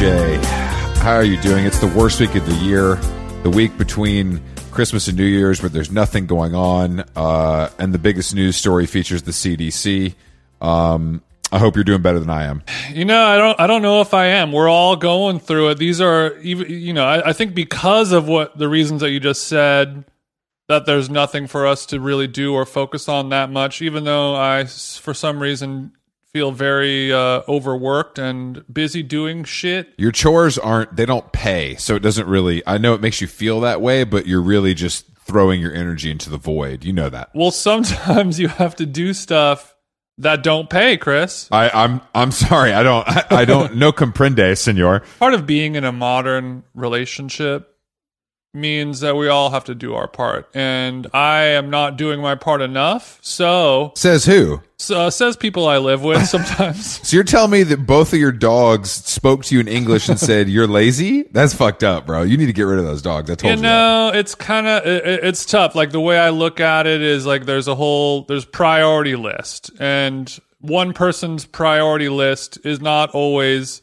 Jay. How are you doing? It's the worst week of the year, the week between Christmas and New Year's, where there's nothing going on, uh, and the biggest news story features the CDC. Um, I hope you're doing better than I am. You know, I don't. I don't know if I am. We're all going through it. These are. You know, I, I think because of what the reasons that you just said, that there's nothing for us to really do or focus on that much. Even though I, for some reason, feel very uh, overworked and busy doing shit. Your chores aren't, they don't pay. So it doesn't really, I know it makes you feel that way, but you're really just throwing your energy into the void. You know that. Well, sometimes you have to do stuff that don't pay, Chris. I, I'm, I'm sorry. I don't, I, I don't, no comprende, senor. Part of being in a modern relationship means that we all have to do our part, and I am not doing my part enough. So, Says who? so uh, says people I live with sometimes. So you're telling me that both of your dogs spoke to you in English and said you're lazy? That's fucked up, bro. You need to get rid of those dogs. I told you you. that. know, it's kind of it- it's tough. Like the way I look at it is like there's a whole there's priority list, and one person's priority list is not always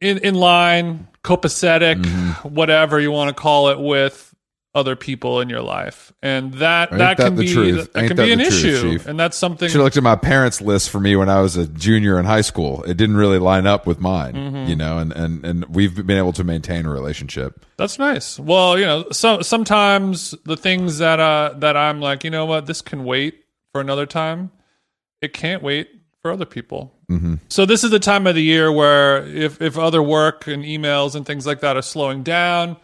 in in line, copacetic, Mm-hmm. whatever you want to call it, with other people in your life, and that Ain't that can be that can that be an truth, issue, Chief? and that's something. Should have looked at my parents' list for me when I was a junior in high school. It didn't really line up with mine, Mm-hmm. you know, and, and, and we've been able to maintain a relationship. That's nice. Well, you know, so sometimes the things that uh that I'm like, you know what, this can wait for another time. It can't wait for other people. Mm-hmm. So this is the time of the year where if if other work and emails and things like that are slowing down,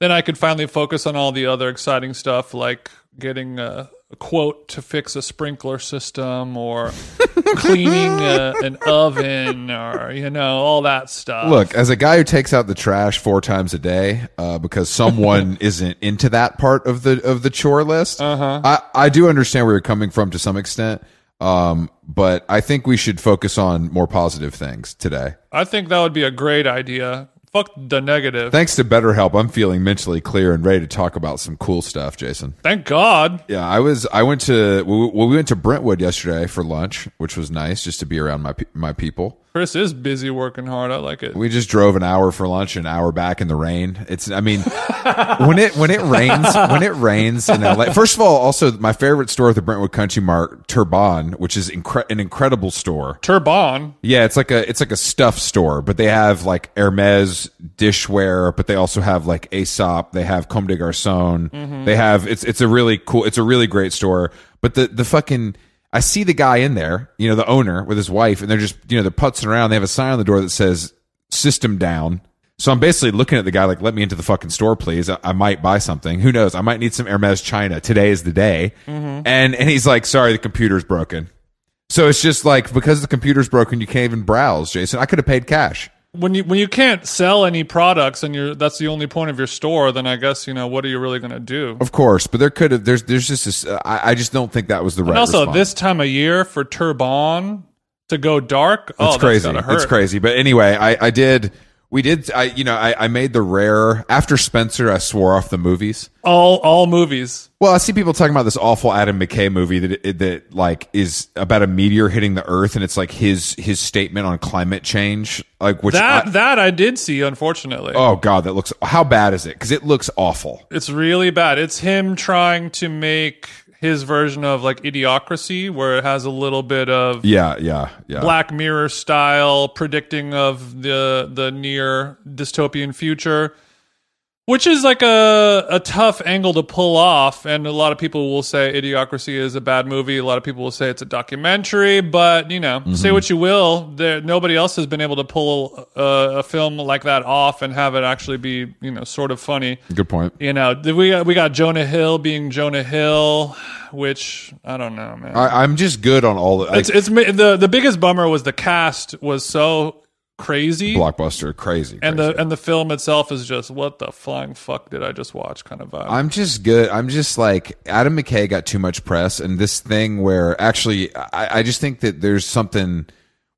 then I could finally focus on all the other exciting stuff like getting a, a quote to fix a sprinkler system or cleaning a, an oven or you know all that stuff. Look, as a guy who takes out the trash four times a day uh, because someone isn't into that part of the of the chore list, uh-huh. I I do understand where you're coming from to some extent. Um, but I think we should focus on more positive things today. I think that would be a great idea. Fuck the negative. Thanks to BetterHelp, I'm feeling mentally clear and ready to talk about some cool stuff, Jason. Thank God. Yeah, I was. I went to. Well, we went to Brentwood yesterday for lunch, which was nice, just to be around my my people. Chris is busy working hard. I like it. We just drove an hour for lunch, an hour back in the rain. It's. I mean, when it when it rains when it rains in LA. First of all, also my favorite store at the Brentwood Country Mart, Turpan, which is incre- an incredible store. Turpan. Yeah, it's like a it's like a stuff store, but they have like Hermes dishware, but they also have like Aesop, they have Comme des Garçons, mm-hmm. they have it's it's a really cool, it's a really great store. But the the fucking I see the guy in there, you know, the owner with his wife, and they're just you know they're putzing around. They have a sign on the door that says "System Down." So I'm basically looking at the guy like, "Let me into the fucking store, please. I, I might buy something. Who knows? I might need some Hermes China. Today is the day." Mm-hmm. And and he's like, "Sorry, the computer's broken." So it's just like because the computer's broken, you can't even browse, Jason. I could have paid cash. When you when you can't sell any products and you're that's the only point of your store, then I guess you know what are you really going to do? Of course, but there could have. There's there's just this. Uh, I, I just don't think that was the right. And also, response. this time of year for Turpan to go dark, oh, it's crazy. It's crazy. But anyway, I I did. We did. I you know I I made the rare after Spencer. I swore off the movies. All all movies. Well, I see people talking about this awful Adam McKay movie that that like is about a meteor hitting the Earth, and it's like his his statement on climate change, like which That I- that I did see, unfortunately. oh god, that looks. How bad is it? Because it looks awful. It's really bad. It's him trying to make his version of like Idiocracy, where it has a little bit of Yeah, yeah, yeah. Black Mirror style predicting of the the near dystopian future, which is like a a tough angle to pull off. And a lot of people will say Idiocracy is a bad movie. A lot of people will say it's a documentary. But you know, mm-hmm. say what you will, there nobody else has been able to pull a, a film like that off and have it actually be you know sort of funny. Good point. You know, we got, we got Jonah Hill being Jonah Hill, which I don't know, man. I, I'm just good on all the. Like, It's it's the the biggest bummer was the cast was so crazy, blockbuster crazy, and crazy. the and the film itself is just what the flying fuck did I just watch kind of vibe. I'm just good. I'm just like Adam McKay got too much press, and this thing where actually, I, I just think that there's something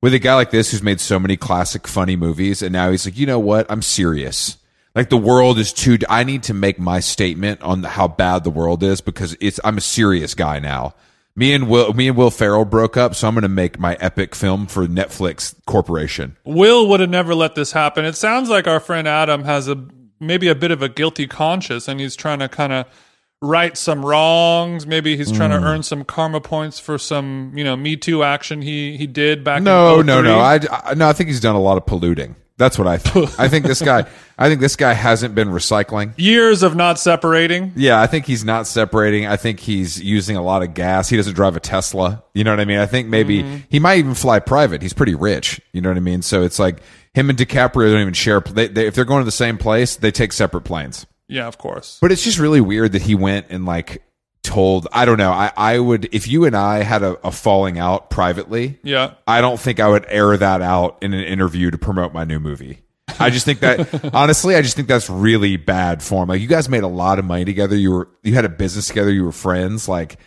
with a guy like this who's made so many classic funny movies, and now he's like, you know what? I'm serious. Like the world is too. I need to make my statement on how bad the world is because it's. I'm a serious guy now. Me and Will, me and Will Ferrell broke up, so I'm going to make my epic film for Netflix Corporation. Will would have never let this happen. It sounds like our friend Adam has a maybe a bit of a guilty conscience, and he's trying to kind of right some wrongs. Maybe he's trying Mm. to earn some karma points for some you know Me Too action he he did back. No, in no, no. I, I no, I think he's done a lot of polluting. That's what I think. I think this guy. I think this guy hasn't been recycling. years of not separating. Yeah, I think he's not separating. I think he's using a lot of gas. He doesn't drive a Tesla. You know what I mean? I think maybe Mm-hmm. he might even fly private. He's pretty rich. You know what I mean? So it's like him and DiCaprio don't even share. They, they, if they're going to the same place, they take separate planes. Yeah, of course. But it's just really weird that he went and like told. I don't know. I, I would if you and I had a, a falling out privately. Yeah. I don't think I would air that out in an interview to promote my new movie. I just think that honestly, I just think that's really bad form. Like you guys made a lot of money together. You were you had a business together. You were friends. Like,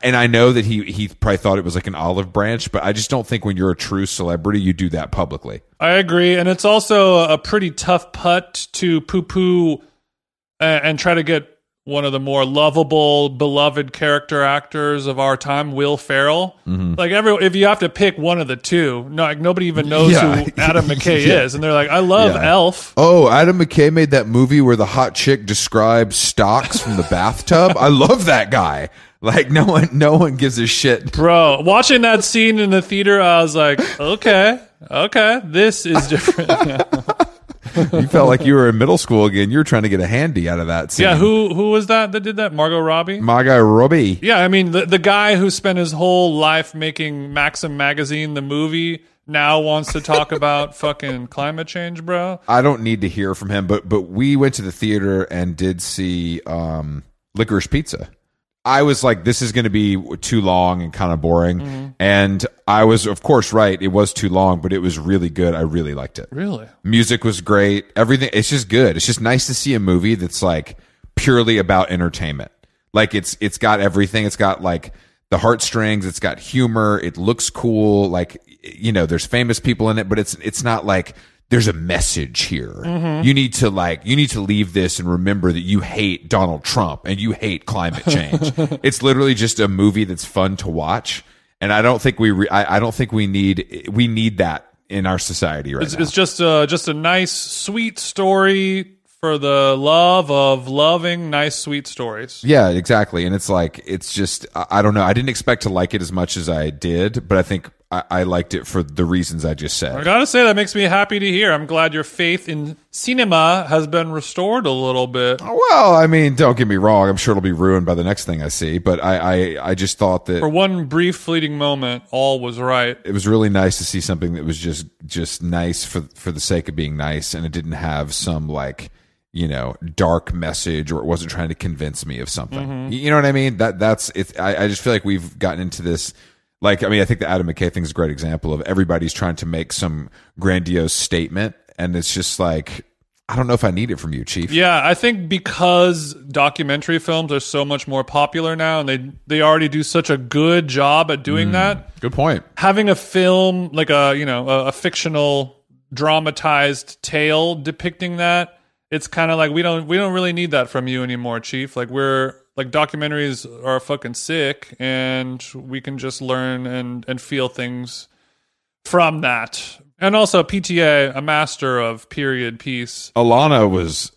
and I know that he he probably thought it was like an olive branch, but I just don't think when you're a true celebrity, you do that publicly. I agree, and it's also a pretty tough putt to poo-poo and, and try to get one of the more lovable, beloved character actors of our time, Will Ferrell. Mm-hmm. Like every, if you have to pick one of the two, no, like nobody even knows Yeah. who Adam McKay Yeah. is, and they're like, "I love Yeah. Elf." Oh, Adam McKay made that movie where the hot chick describes stocks from the bathtub. I love that guy. Like no one, no one gives a shit. Bro, watching that scene in the theater, I was like, "Okay, okay, this is different." You felt like you were in middle school again. You were trying to get a handy out of that. Scene. yeah, who who was that that did that? Margot Robbie. Margot Robbie. Yeah, I mean the the guy who spent his whole life making Maxim magazine the movie now wants to talk about fucking climate change, bro. I don't need to hear from him, but but we went to the theater and did see um, Licorice Pizza. I was like, this is going to be too long and kind of boring, mm-hmm. and I was, of course, right. It was too long, but it was really good. I really liked it. Really? Music was great. Everything. It's just good. It's just nice to see a movie that's like purely about entertainment. Like it's it's got everything. It's got like the heartstrings. It's got humor. It looks cool. Like you know, there's famous people in it, but it's it's not like there's a message here. Mm-hmm. You need to like you need to leave this and remember that you hate Donald Trump and you hate climate change. it's literally just a movie that's fun to watch. And I don't think we re- I, I don't think we need we need that in our society right It's, now. it's just a just a nice, sweet story for the love of loving nice, sweet stories. Yeah, exactly. And it's like it's just I don't know. I didn't expect to like it as much as I did, but I think I, I liked it for the reasons I just said. I gotta say that makes me happy to hear. I'm glad your faith in cinema has been restored a little bit. Oh, well, I mean, don't get me wrong. I'm sure it'll be ruined by the next thing I see, but I I, I just thought that For one brief, fleeting moment, all was right. it was really nice to see something that was just just nice for for the sake of being nice, and it didn't have some like you know dark message or it wasn't trying to convince me of something. Mm-hmm. You know what I mean? That that's it I, I just feel like we've gotten into this. Like, I mean, I think the Adam McKay thing is a great example of everybody's trying to make some grandiose statement, and it's just like, I don't know if I need it from you, Chief. Yeah, I think because documentary films are so much more popular now, and they they already do such a good job at doing mm, that. Good point. Having a film like a you know a, a fictional dramatized tale depicting that, it's kind of like we don't we don't really need that from you anymore, Chief. Like we're like documentaries are fucking sick, and we can just learn and and feel things from that. And also PTA, a master of period piece. Alana was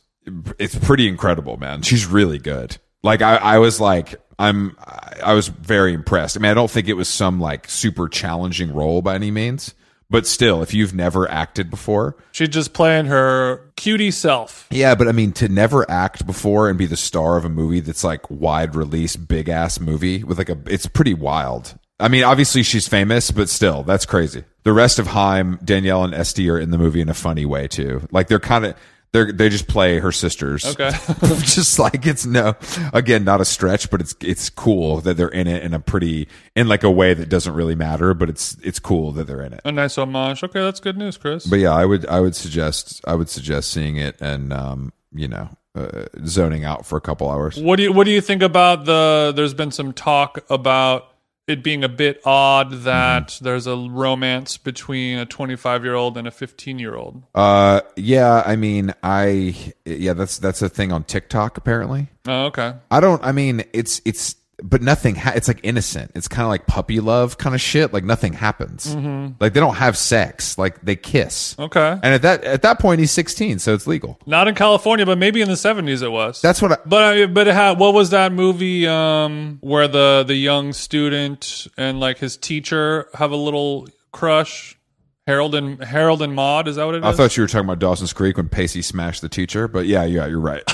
it's pretty incredible, man. She's really good. Like I, I was like I'm I was very impressed. I mean, I don't think it was some like super challenging role by any means, but still, if you've never acted before, She's just playing her cutie self. yeah, but I mean to never act before and be the star of a movie that's like wide release, big ass movie with like a it's pretty wild. I mean, obviously she's famous, but still, that's crazy. The rest of Haim, Danielle and Este are in the movie in a funny way too. Like they're kind of they they just play her sisters. Okay. just like it's no again not a stretch but it's it's cool that they're in it in a pretty in like a way that doesn't really matter but it's it's cool that they're in it A nice homage. Okay, that's good news, Chris. but yeah i would i would suggest i would suggest seeing it and um you know uh, zoning out for a couple hours what do you what do you think about the there's been some talk about it being a bit odd that Mm-hmm. there's a romance between a 25 year old and a 15 year old. uh yeah i mean i yeah that's that's a thing on tiktok apparently Oh, okay. I don't. I mean, it's it's but nothing. Ha- it's like innocent. It's kind of like puppy love kind of shit. Like nothing happens. Like they don't have sex. Like they kiss. Okay. And at that at that point, he's 16, so it's legal. Not in California, but maybe in the 70s it was. That's what. I, But I, but it had, what was that movie um, where the the young student and like his teacher have a little crush? Harold and Harold and Maude is that what it is? I thought you were talking about Dawson's Creek when Pacey smashed the teacher, but yeah, yeah, you're right.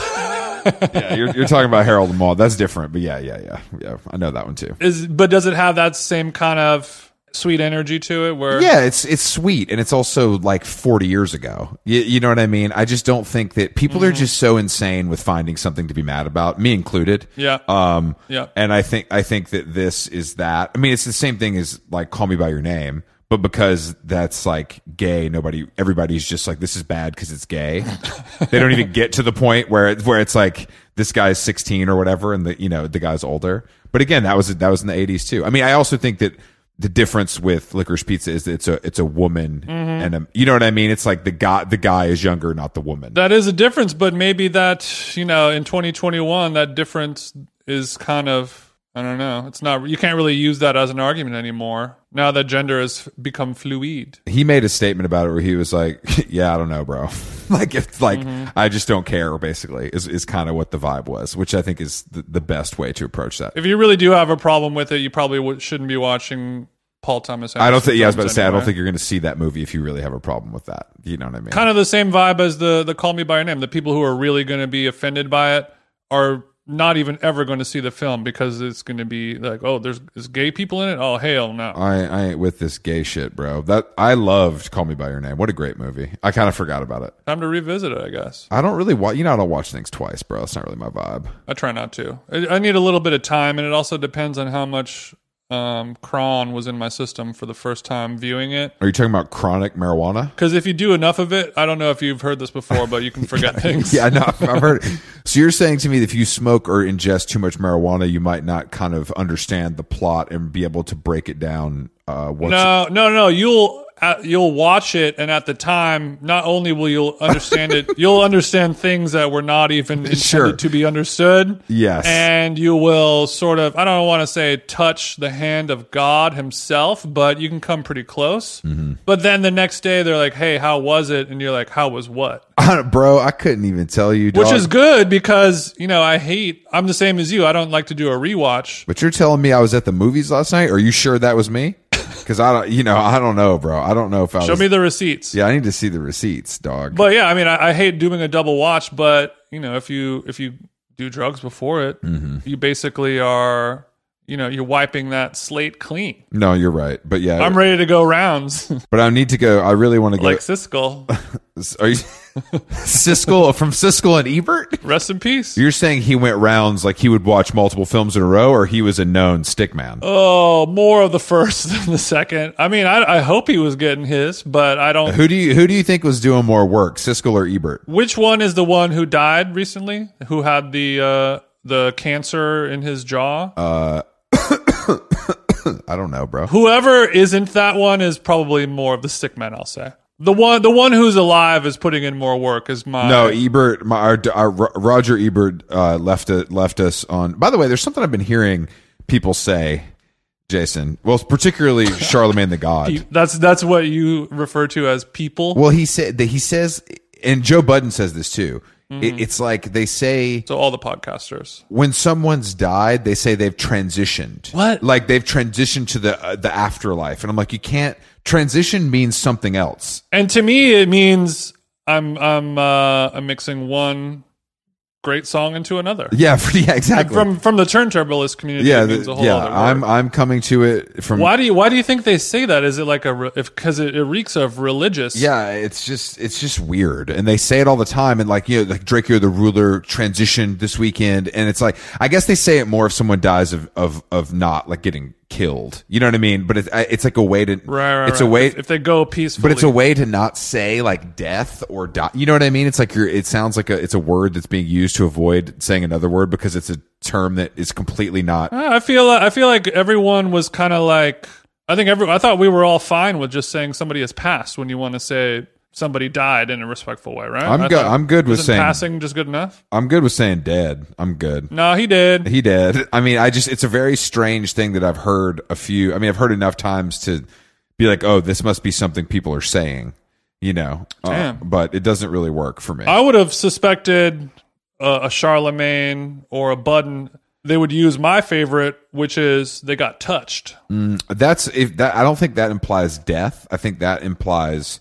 yeah, you're, you're talking about Harold and Maude. That's different, but yeah, yeah, yeah, yeah. I know that one too. is but does it have that same kind of sweet energy to it? Where Yeah, it's it's sweet, and it's also like 40 years ago. You, you know what I mean? I just don't think that people are just so insane with finding something to be mad about, me included. Yeah. Um. Yeah. And I think I think that this is that. I mean, it's the same thing as like "Call Me by Your Name," but because that's like gay, nobody, everybody's just like, "This is bad" because it's gay. they don't even get to the point where it, where it's like this guy's 16 or whatever, and the you know the guy's older. But again, that was that was in the 80s too. I mean, I also think that the difference with licorice pizza is that it's a it's a woman mm-hmm. and a, you know what I mean. It's like the guy the guy is younger, not the woman. that is a difference, but maybe that you know in 2021 that difference is kind of I don't know. It's not you can't really use that as an argument anymore now that gender has become fluid. he made a statement about it where he was like, "Yeah, I don't know, bro. like it's like mm-hmm. I just don't care." Basically, is is kind of what the vibe was, which I think is the, the best way to approach that. If you really do have a problem with it, you probably w- shouldn't be watching Paul Thomas. I don't think. Yeah, I was about to say. I don't think you're going to see that movie if you really have a problem with that. You know what I mean? kind of the same vibe as the the Call Me by Your Name. The people who are really going to be offended by it are not even ever going to see the film because it's going to be like, oh, there's, there's gay people in it. Oh, hell no. I, I ain't with this gay shit, bro. That I loved Call Me by Your Name. What a great movie. I kind of forgot about it. Time to revisit it, I guess. I don't really watch. You know, I don't watch things twice, bro. It's not really my vibe. I try not to. I, I need a little bit of time, and it also depends on how much um, Kron was in my system for the first time viewing it. Are you talking about chronic marijuana? Because if you do enough of it, I don't know if you've heard this before, but you can forget things. Yeah, no, I've heard. It. So you're saying to me that if you smoke or ingest too much marijuana, you might not kind of understand the plot and be able to break it down. Uh, what's No, no, no. You'll uh, you'll watch it, and at the time, not only will you understand it, you'll understand things that were not even intended Sure. to be understood. Yes. and you will sort of I don't want to say touch the hand of God Himself, but you can come pretty close. Mm-hmm. But then the next day, they're like, "Hey, how was it?" And you're like, "How was what?" I bro? I couldn't even tell you. Which is good because you know I hate. I'm the same as you. I don't like to do a rewatch. But you're telling me I was at the movies last night? Are you sure that was me? Because I don't, you know, I don't know, bro. I don't know if I Show was. me the receipts. yeah, I need to see the receipts, dog. But yeah, I mean, I, I hate doing a double watch, but you know, if you if you do drugs before it, Mm-hmm. you basically are, you know, you're wiping that slate clean. no, you're right. But yeah, I'm ready to go rounds but I need to go. I really want to go. like Siskel. are you Siskel from Siskel and Ebert? Rest in peace. You're saying he went rounds like he would watch multiple films in a row, or he was a known stick man? Oh, more of the first than the second. I mean, I, I hope he was getting his, but I don't. Who do you who do you think was doing more work, Siskel or Ebert? Which one is the one who died recently? Who had the uh, the cancer in his jaw? Uh, I don't know, bro. Whoever isn't that one is probably more of the stick man. I'll say the one the one who's alive is putting in more work. Is my No, Ebert, my, our, our Roger Ebert uh, left it, left us on. By the way, there's something I've been hearing people say, Jason. Well, particularly Charlemagne the God. That's that's what you refer to as people. Well, he said that he says, and Joe Budden says this too. It, it's like they say so all the podcasters. when someone's died, they say they've transitioned. What? Like they've transitioned to the uh, the afterlife, and I'm like, you can't. Transition means something else. And to me, it means I'm I'm uh, I'm mixing one great song into another. Yeah, yeah, exactly. From from the turntablist community, yeah, the- a whole yeah. other. I'm I'm coming to it from why do you why do you think they say that? Is it like a re- if because it, it reeks of religious? Yeah, it's just it's just weird, and they say it all the time. And like you know, like Drake, you're the ruler transitioned this weekend, and it's like I guess they say it more if someone dies of of of not like getting killed. You know what I mean? But it's it's like a way to right, right. It's a right. way. if, if they go peacefully. but it's a way to not say like death or die. You know what I mean? It's like you're. It sounds like a. It's a word that's being used to avoid saying another word because it's a term that is completely not. I feel I feel like everyone was kind of like I think every I thought we were all fine with just saying somebody has passed when you want to say somebody died in a respectful way, right? I'm good. I'm good with saying. passing just good enough. I'm good with saying dead. I'm good. No, he did. He did. I mean, I just, it's a very strange thing that I've heard a few, I mean, I've heard enough times to be like, oh, this must be something people are saying, you know, Uh, Damn. but it doesn't really work for me. I would have suspected uh, a Charlemagne or a Budden. They would use my favorite, which is they got touched. That's, if that, I don't think that implies death. I think that implies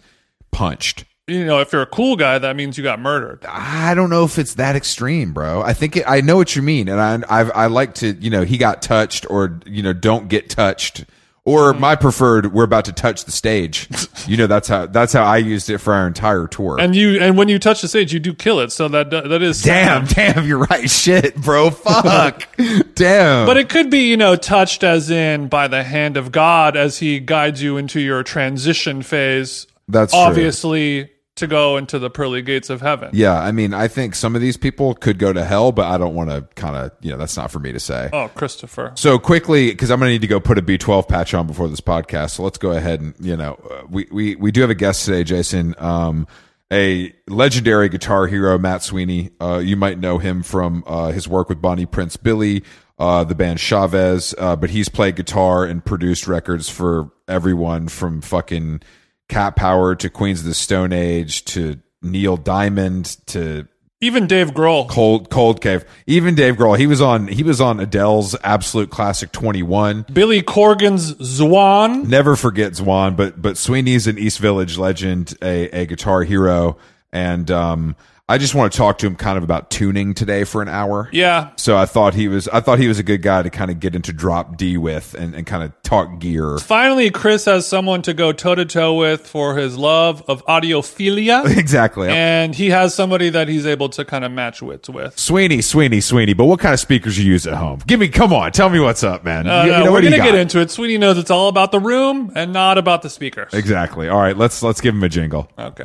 punched. You know, if you're a cool guy, that means you got murdered. I don't know if it's that extreme, bro. I think it, I know what you mean, and I I've, I like to you know he got touched or you know don't get touched or Mm-hmm. my preferred we're about to touch the stage. you know that's how that's how I used it for our entire tour. And you, and when you touch the stage, you do kill it. So that that is damn, damn, you're right. Shit, bro. Fuck. damn. But it could be, you know, touched as in by the hand of God as He guides you into your transition phase. That's true. obviously to go into the pearly gates of heaven. yeah, I mean, I think some of these people could go to hell, but I don't want to kind of, you know, that's not for me to say. Oh, Christopher. So quickly, because I'm going to need to go put a B12 patch on before this podcast. So let's go ahead and you know uh, we we we do have a guest today, Jason. Um, a legendary guitar hero, Matt Sweeney. Uh, you might know him from uh, his work with Bonnie Prince Billy, uh, the band Chavez. Uh, but he's played guitar and produced records for everyone from fucking Cat Power to Queens of the Stone Age to Neil Diamond to Even Dave Grohl. Cold Cold Cave. Even Dave Grohl, he was on he was on Adele's absolute classic 21. Billy Corgan's Zwan. Never forget Zwan, but but Sweeney's an East Village legend, a a guitar hero, and um I just want to talk to him kind of about tuning today for an hour. Yeah. So I thought he was I thought he was a good guy to kind of get into drop D with and, and kind of talk gear. Finally, Chris has someone to go toe to toe with for his love of audiophilia. Exactly. and he has somebody that he's able to kind of match wits with. Sweeney, Sweeney, Sweeney. But what kind of speakers you use at home? Give me, come on, tell me what's up, man. Uh, You- you know, we're what do you gonna get into it. Sweeney knows it's all about the room and not about the speakers. Exactly. All right, let's let's give him a jingle. Okay.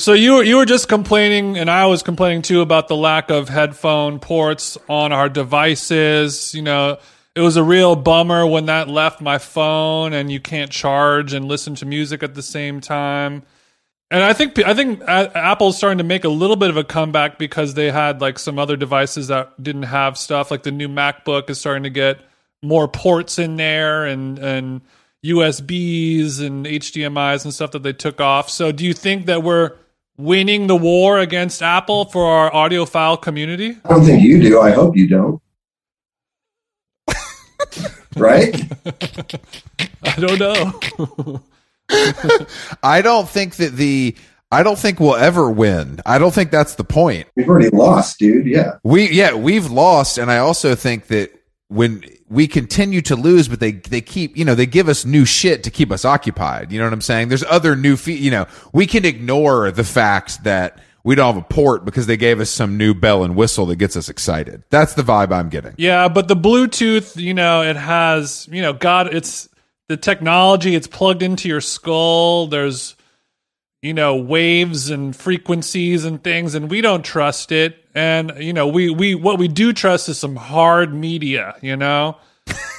So you were, you were just complaining, and I was complaining too about the lack of headphone ports on our devices. You know, it was a real bummer when that left my phone, and you can't charge and listen to music at the same time. And I think I think Apple's starting to make a little bit of a comeback because they had like some other devices that didn't have stuff. Like the new MacBook is starting to get more ports in there and and USBs and HDMI's and stuff that they took off. So do you think that we're winning the war against Apple for our audiophile community? I don't think you do. I hope you don't. right? I don't know. I don't think that the I don't think we'll ever win. I don't think that's the point. We've already lost, dude. Yeah. We yeah, we've lost and I also think that when we continue to lose but they they keep, you know, they give us new shit to keep us occupied. You know what I'm saying? There's other new fe- you know, we can ignore the fact that we don't have a port because they gave us some new bell and whistle that gets us excited. That's the vibe I'm getting. Yeah, but the Bluetooth, you know, it has, you know, God, it's the technology, it's plugged into your skull. There's, you know, waves and frequencies and things, and we don't trust it. And, you know, we, we, what we do trust is some hard media, you know,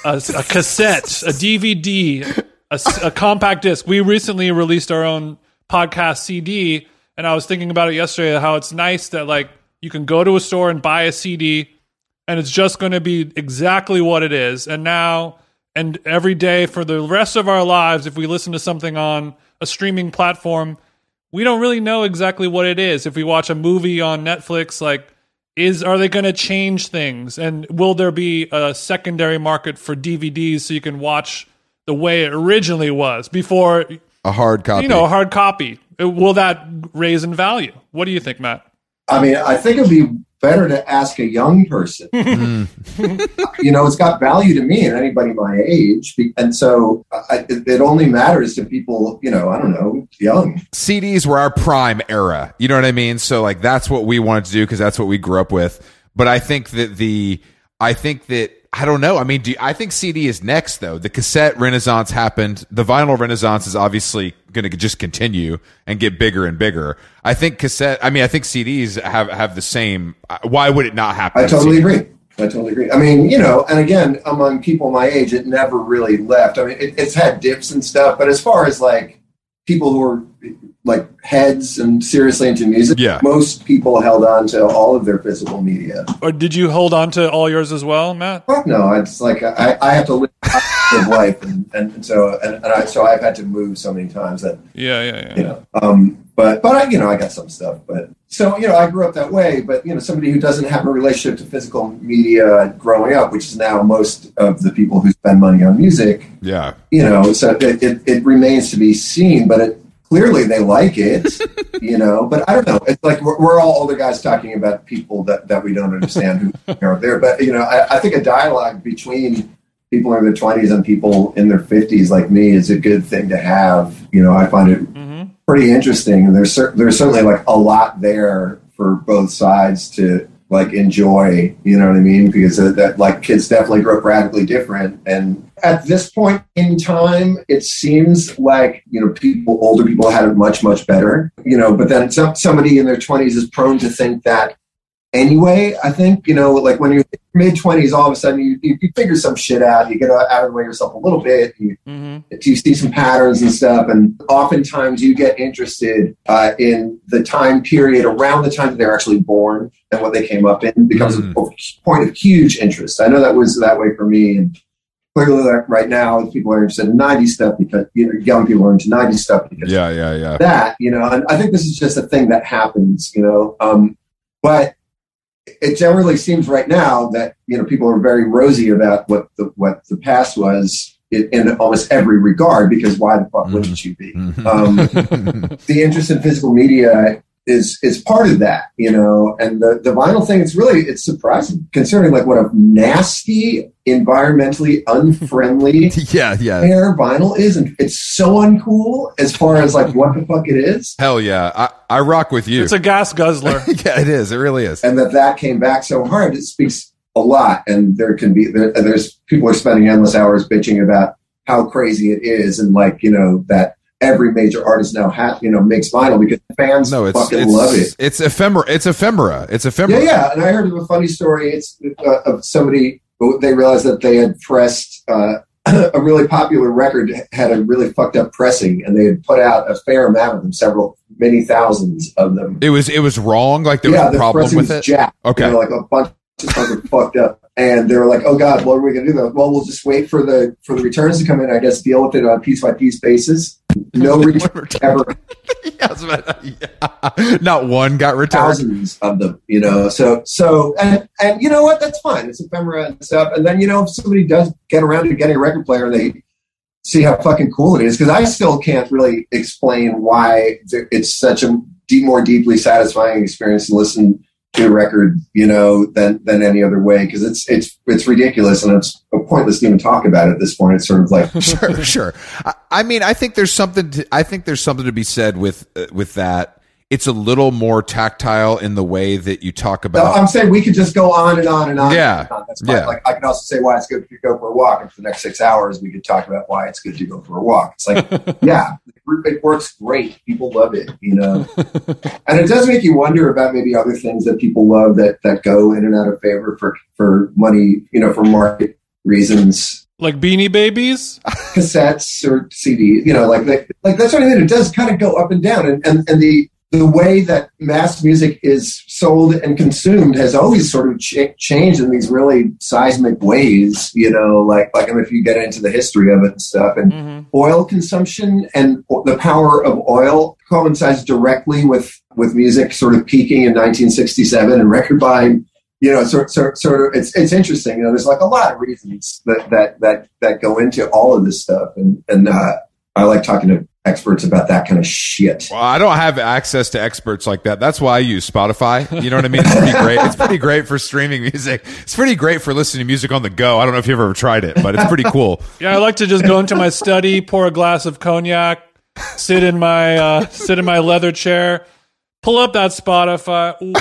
a, a cassette, a DVD, a compact disc. We recently released our own podcast CD, and I was thinking about it yesterday how it's nice that, like, you can go to a store and buy a CD and it's just going to be exactly what it is. And now and every day for the rest of our lives, if we listen to something on a streaming platform, we don't really know exactly what it is. If we watch a movie on Netflix, like is are they going to change things and will there be a secondary market for DVDs so you can watch the way it originally was before A hard copy. you know a hard copy? Will that raise in value? What do you think, Matt? I mean, I think it'd be better to ask a young person. Hmm. you know, it's got value to me and anybody my age. And so I, it, it only matters to people, you know, I don't know, young. CDs were our prime era. You know what I mean? So like that's what we wanted to do because that's what we grew up with. But I think that the I think that I don't know. I mean, do you- I think CD is next though. The cassette renaissance happened. The vinyl renaissance is obviously going to just continue and get bigger and bigger. I think cassette. I mean, I think CDs have have the same. uh, Why would it not happen? I totally CDs? agree. I totally agree. I mean, you know, and again, among people my age, it never really left. I mean, it, it's had dips and stuff, but as far as like, people who are like heads and seriously into music. Yeah. Most people held on to all of their physical media. Or did you hold on to all yours as well, Matt? Fuck no, it's like I, I have to live of life, and, and so and, and I, so I've had to move so many times that Yeah, yeah, yeah. you know. Um, but but I, you know, I got some stuff. But so you know, I grew up that way. But you know, somebody who doesn't have a relationship to physical media growing up, which is now most of the people who spend money on music, Yeah. you know, so it, it, it remains to be seen. But it clearly they like it, you know. But I don't know. It's like we're, we're all older guys talking about people that that we don't understand who are there. But you know, I, I think a dialogue between people in their 20s and people in their 50s like me is a good thing to have. You know i find it hmm pretty interesting and there's cer- there's certainly like a lot there for both sides to like enjoy you know what i mean? Because that, that like kids definitely grow up radically different and at this point in time it seems like you know people older people had it much much better you know but then some, somebody in their 20s is prone to think that anyway i think you know like when you're mid 20s all of a sudden you, you, you figure some shit out you get out of the way yourself a little bit you hmm you see some patterns and stuff and oftentimes you get interested uh, in the time period around the time that they're actually born and what they came up in becomes Mm. a point of huge interest i know that was that way for me and clearly like right now people are interested in 90s stuff because you know young people are into 90s stuff because Yeah. Yeah. Yeah. that, you know, and I think this is just a thing that happens, you know. Um, but it generally seems right now that you know people are very rosy about what the what the past was in, in almost every regard because why the fuck wouldn't you be? Um, the interest in physical media is is part of that, you know. And the the vinyl thing, it's really it's surprising considering like what a nasty, environmentally unfriendly yeah. Yeah. hair vinyl is, and it's so uncool as far as like what the fuck it is, Hell yeah. I, I rock with you. It's a gas guzzler. yeah, it is. It really is. and that that came back so hard. It speaks a lot, and there can be there, there's people are spending endless hours bitching about how crazy it is, and like you know that every major artist now ha you know makes vinyl because fans No, it's fucking it's, love it. It's ephemera. It's ephemera. It's ephemera. Yeah, yeah. And I heard of a funny story. It's uh, of somebody. They realized that they had pressed uh, a really popular record had a really fucked up pressing, and they had put out a fair amount of them, several, many thousands of them. It was it was wrong. Like there yeah, was a the problem with it. jacked. Okay. You know, like a bunch stuff was fucked up. And they were like, "Oh God, what are we gonna do?" Though? Well, we'll just wait for the for the returns to come in. I guess deal with it on a piece by piece basis. No return ever. I was yeah. Not one got returned. thousands of them, you know. So, so, and and you know what? That's fine. It's ephemera and stuff. And then you know, if somebody does get around to getting a record player, they see how fucking cool it is. Because I still can't really explain why it's such a more deeply satisfying experience to listen to record, you know, than than any other way. Because it's it's it's ridiculous and it's pointless to even talk about it at this point. It's sort of like sure, sure. I, I mean, I think there's something. To, I think there's something to be said with uh, with that. It's a little more tactile in the way that you talk No, about. I'm saying we could just go on and on and on. Yeah. And on. That's fine. Yeah. Like I could also say why it's good to go for a walk, and for the next six hours, we could talk about why it's good to go for a walk. It's like, yeah, it works great. People love it, you know. and it does make you wonder about maybe other things that people love that that go in and out of favor for for money, you know, for market reasons. like Beanie Babies? Cassettes or CDs, you know, like like, like that's what I mean. It does kind of go up and down, and and, and the the way that mass music is sold and consumed has always sort of ch- changed in these really seismic ways. You know, like like if you get into the history of it and stuff, and hmm oil consumption and the power of oil coincides directly with with music sort of peaking in 1967 and record buying. You know, sort sort sort of it's it's interesting. You know, there's like a lot of reasons that that that that go into all of this stuff, and and uh, I like talking to experts about that kind of shit. Well, I don't have access to experts like that. That's why I use Spotify. You know what I mean? It's pretty great. It's pretty great for streaming music. It's pretty great for listening to music on the go. I don't know if you've ever tried it, but it's pretty cool. Yeah, I like to just go into my study, pour a glass of cognac, sit in my uh, sit in my leather chair, pull up that Spotify. Ooh.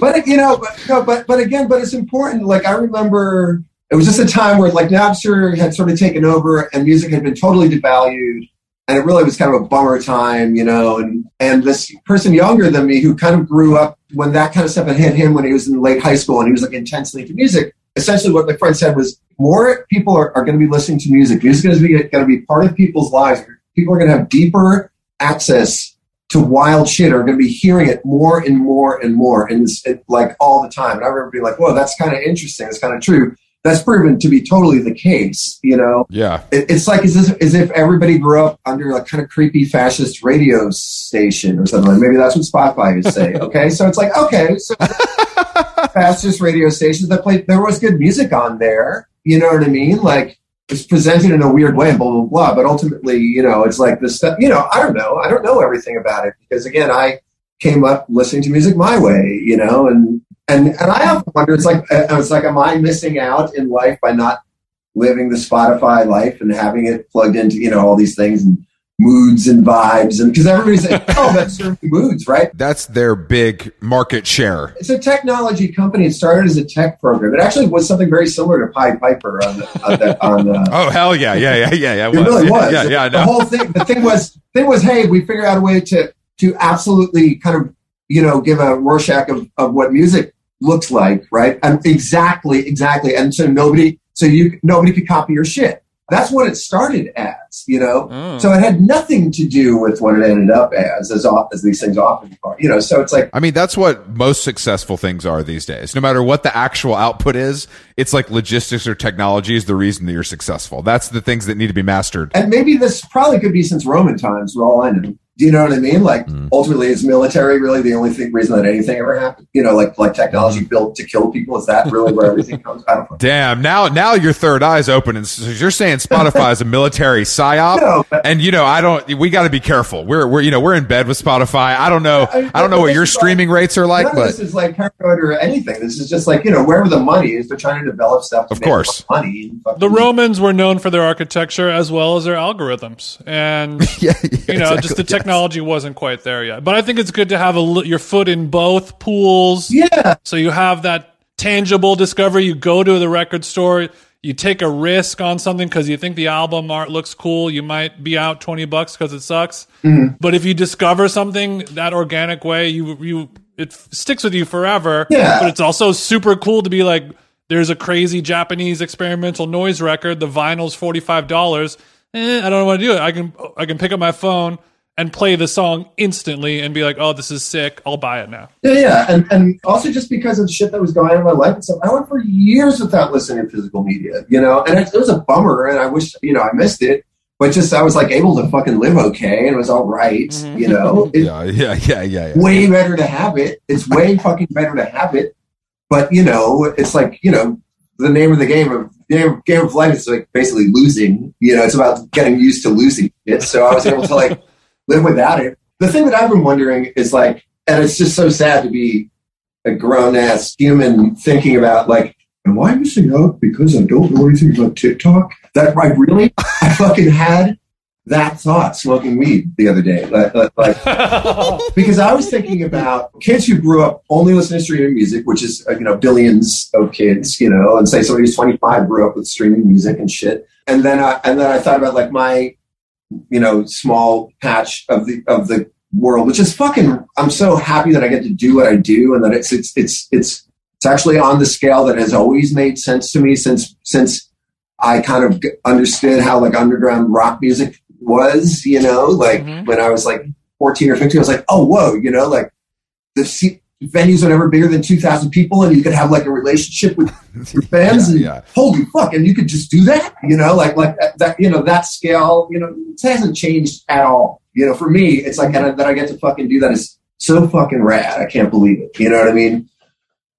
but you know, but, no, but but again, but it's important. Like I remember, it was just a time where like Napster had sort of taken over, and music had been totally devalued, and it really was kind of a bummer time, you know. And and this person younger than me who kind of grew up when that kind of stuff had hit him when he was in late high school, and he was like intensely into music. Essentially, what my friend said was, more people are, are going to be listening to music. Music is going to be part of people's lives. People are going to have deeper access to wild shit are going to be hearing it more and more and more, and it, like all the time. And I remember being like, "Whoa, that's kind of interesting. It's kind of true." That's proven to be totally the case. You know, Yeah. it, it's like as if, as if everybody grew up under a kind of creepy fascist radio station or something. Like maybe that's what Spotify is saying. Okay, so it's like okay, so fascist radio stations that played there was good music on there. You know what I mean? Like it's presented in a weird way, and blah blah blah. But ultimately, you know, it's like this stuff. You know, I don't know. I don't know everything about it because again, I came up listening to music my way. You know, and and and I often wonder. It's like uh, I was like, am I missing out in life by not living the Spotify life and having it plugged into you know all these things and moods and vibes and because everybody's like, oh, that's certain moods, right? That's their big market share. It's a technology company. It started as a tech program. It actually was something very similar to Pied Piper on the, on, the, on the Oh hell yeah, yeah, yeah, yeah, yeah. it really was. Yeah, yeah, I the whole thing. The thing was, thing was, hey, we figured out a way to to absolutely kind of you know give a Rorschach of, of what music looks like, right? And exactly, exactly. And so nobody, so you nobody could copy your shit. That's what it started as, you know. Mm. So it had nothing to do with what it ended up as, as off, as these things often are, you know. So it's like I mean, that's what most successful things are these days. No matter what the actual output is, it's like logistics or technology is the reason that you're successful. That's the things that need to be mastered. and maybe this probably could be since Roman times, for all I know. Do you know what I mean? Like, Mm. ultimately, is military really the only thing, reason that anything ever happened? You know, like like technology built to kill people. Is that really where everything comes? I don't know. Damn! Now, now your third eye's open, and so you're saying Spotify is a military psyop. No, but- And you know, I don't. We got to be careful. We're, we're, you know, we're in bed with Spotify. I don't know. I don't know what your streaming rates are like, None of but this is like paranoid or anything. This is just like you know wherever the money is, they're trying to develop stuff. To Of make course. money. and fucking- The Romans were known for their architecture as well as their algorithms, and yeah, you know, just the technology wasn't quite there yet. But I think it's good to have a, your foot in both pools, Yeah, so you have that tangible discovery. You go to the record store, you take a risk on something because you think the album art looks cool. You might be out twenty bucks because it sucks. Mm-hmm. But if you discover something that organic way, you you it f- sticks with you forever. Yeah. But it's also super cool to be like, there's a crazy Japanese experimental noise record. The vinyl's forty five dollars. Eh, I don't know what to do. it. I can I can pick up my phone and play the song instantly and be like, oh, this is sick. I'll buy it now. yeah, yeah, and and also just because of the shit that was going on in my life and stuff, I went for years without listening to physical media. You know, and it, it was a bummer, and I wish you know I missed it. But just I was like able to fucking live okay, and it was all right, Mhm. You know, it, yeah, yeah, yeah, yeah, yeah. way better to have it. It's way fucking better to have it. But you know, it's like you know, the name of the game of game, game of life is like basically losing. You know, it's about getting used to losing it. So I was able to like live without it. The thing that I've been wondering is like, and it's just so sad to be a grown ass human thinking about like, am I missing out because I don't know anything about TikTok? That I really, I fucking had that thought smoking weed the other day. Like, like, because I was thinking about kids who grew up only listening to streaming music, which is you know billions of kids, you know, and say somebody who's 25 grew up with streaming music and shit, and then I, and then I thought about like my you know small patch of the of the world, which is fucking. I'm so happy that I get to do what I do, and that it's it's it's it's it's actually on the scale that has always made sense to me since since I kind of understood how like underground rock music was, you know, like Mhm. when I was like 14 or 15, I was like, oh, whoa, you know, like the venues are never bigger than 2,000 people and you could have like a relationship with your fans Yeah, and yeah. holy fuck, and you could just do that, you know, like, like that, you know, that scale, you know, it hasn't changed at all. You know, for me, it's like and I- that I get to fucking do that is so fucking rad. I can't believe it. You know what I mean?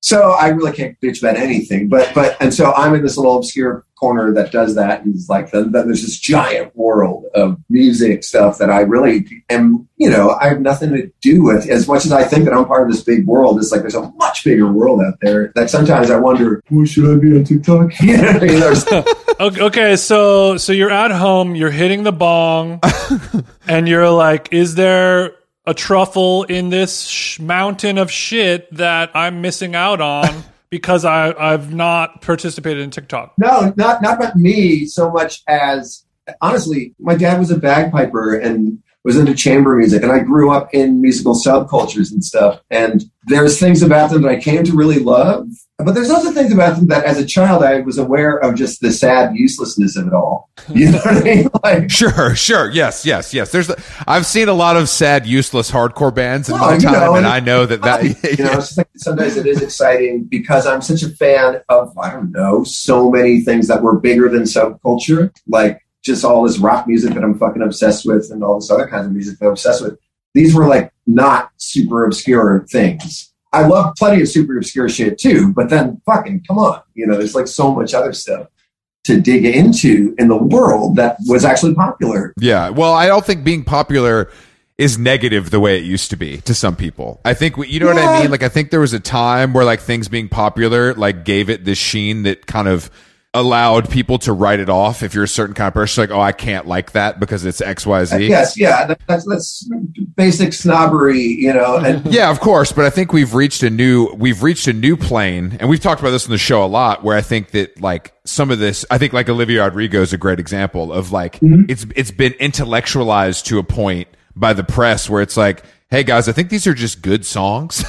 So I really can't bitch about anything, but but and so I'm in this little obscure corner that does that, and it's like then, then there's this giant world of music stuff that I really am, you know, I have nothing to do with. As much as I think that I'm part of this big world, it's like there's a much bigger world out there that sometimes I wonder, well, should I be on TikTok? you know, what I mean? There's- Okay, okay, so so you're at home, you're hitting the bong, and you're like, "Is there a truffle in this sh- mountain of shit that I'm missing out on because I I've not participated in TikTok?" No, not not about me so much as honestly, my dad was a bagpiper, and was into chamber music and I grew up in musical subcultures and stuff. And there's things about them that I came to really love. But there's also things about them that as a child I was aware of just the sad uselessness of it all. You know what I mean? Like Sure, sure. Yes, yes, yes. There's I've seen a lot of sad, useless hardcore bands in Well, my time, know, and I know that that you know, like sometimes it is exciting because I'm such a fan of I don't know so many things that were bigger than subculture, like just all this rock music that I'm fucking obsessed with, and all this other kinds of music that I'm obsessed with. These were like not super obscure things. I love plenty of super obscure shit too, but then fucking come on, you know, there's like so much other stuff to dig into in the world that was actually popular. Yeah. Well, I don't think being popular is negative the way it used to be to some people. I think you know what I mean. Like I think there was a time where like things being popular like gave it this sheen that kind of allowed people to write it off. If you're a certain kind of person, like oh, I can't like that because it's X Y Z. Yes, yeah, that's that's basic snobbery, you know, and Yeah, of course, but I think we've reached a new we've reached a new plane, and we've talked about this on the show a lot. Where I think that like some of this, I think like Olivia Rodrigo is a great example of like mm-hmm. it's it's been intellectualized to a point by the press where it's like, hey guys, I think these are just good songs.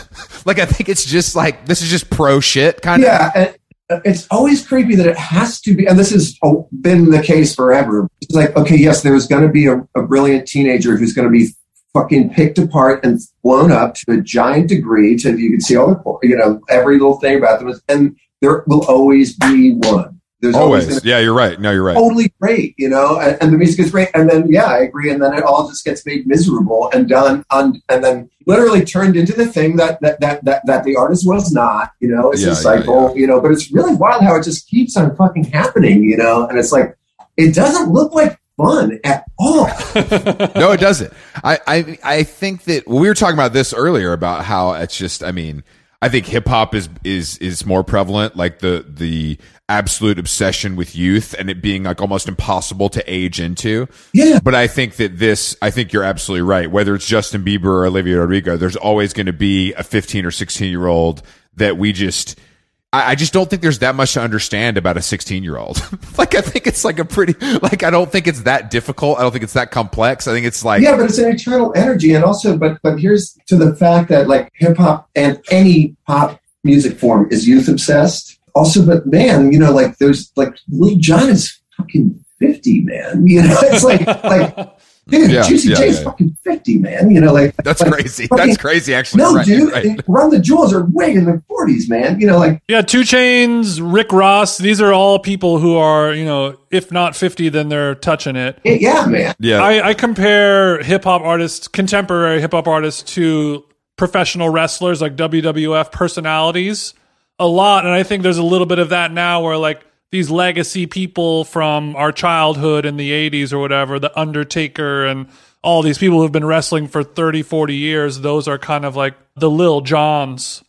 like I think it's just like this is just pro shit kind of. yeah, it's always creepy that it has to be, and this has been the case forever. It's like, okay, yes, there's going to be a, a brilliant teenager who's going to be fucking picked apart and blown up to a giant degree to you can see all the you know every little thing about them, and there will always be one. There's always, Always, yeah, you're right. No, you're right. totally great, you know, and, and the music is great. And then, yeah, I agree. And then it all just gets made miserable and done, on, and then literally turned into the thing that that that that, that the artist was not. You know, it's Yeah, a yeah, cycle, you know. But it's really wild how it just keeps on fucking happening, you know. And it's like it doesn't look like fun at all. no, it doesn't. I, I I think that we were talking about this earlier about how it's just. I mean, I think hip hop is is is more prevalent, like the the absolute obsession with youth and it being like almost impossible to age into. Yeah. But I think that this, I think you're absolutely right. Whether it's Justin Bieber or Olivia Rodrigo, there's always going to be a 15 or 16 year old that we just. I I just don't think there's that much to understand about a 16 year old. like, I think it's like a pretty, like, I don't think it's that difficult. I don't think it's that complex. I think it's like, yeah, but it's an eternal energy, and also, but but here's to the fact that like hip hop and any pop music form is youth obsessed. Also, but man, you know, like there's like Lil Jon is fucking fifty, man. You know, it's like like dude, Yeah, Juicy yeah, J's yeah. fucking fifty, man. You know, like That's like, crazy. fucking- That's crazy, actually. No, right, dude, you're right. Run the Jewels are way in their forties, man. You know, like Yeah, 2 Chainz, Rick Ross, these are all people who are, you know, if not 50, then they're touching it. yeah, man. Yeah. I, I compare hip hop artists, contemporary hip hop artists, to professional wrestlers like WWF personalities a lot. And I think there's a little bit of that now where like these legacy people from our childhood in the 80s or whatever, The Undertaker and all these people who've been wrestling for 30, 40 years, those are kind of like the Lil Jons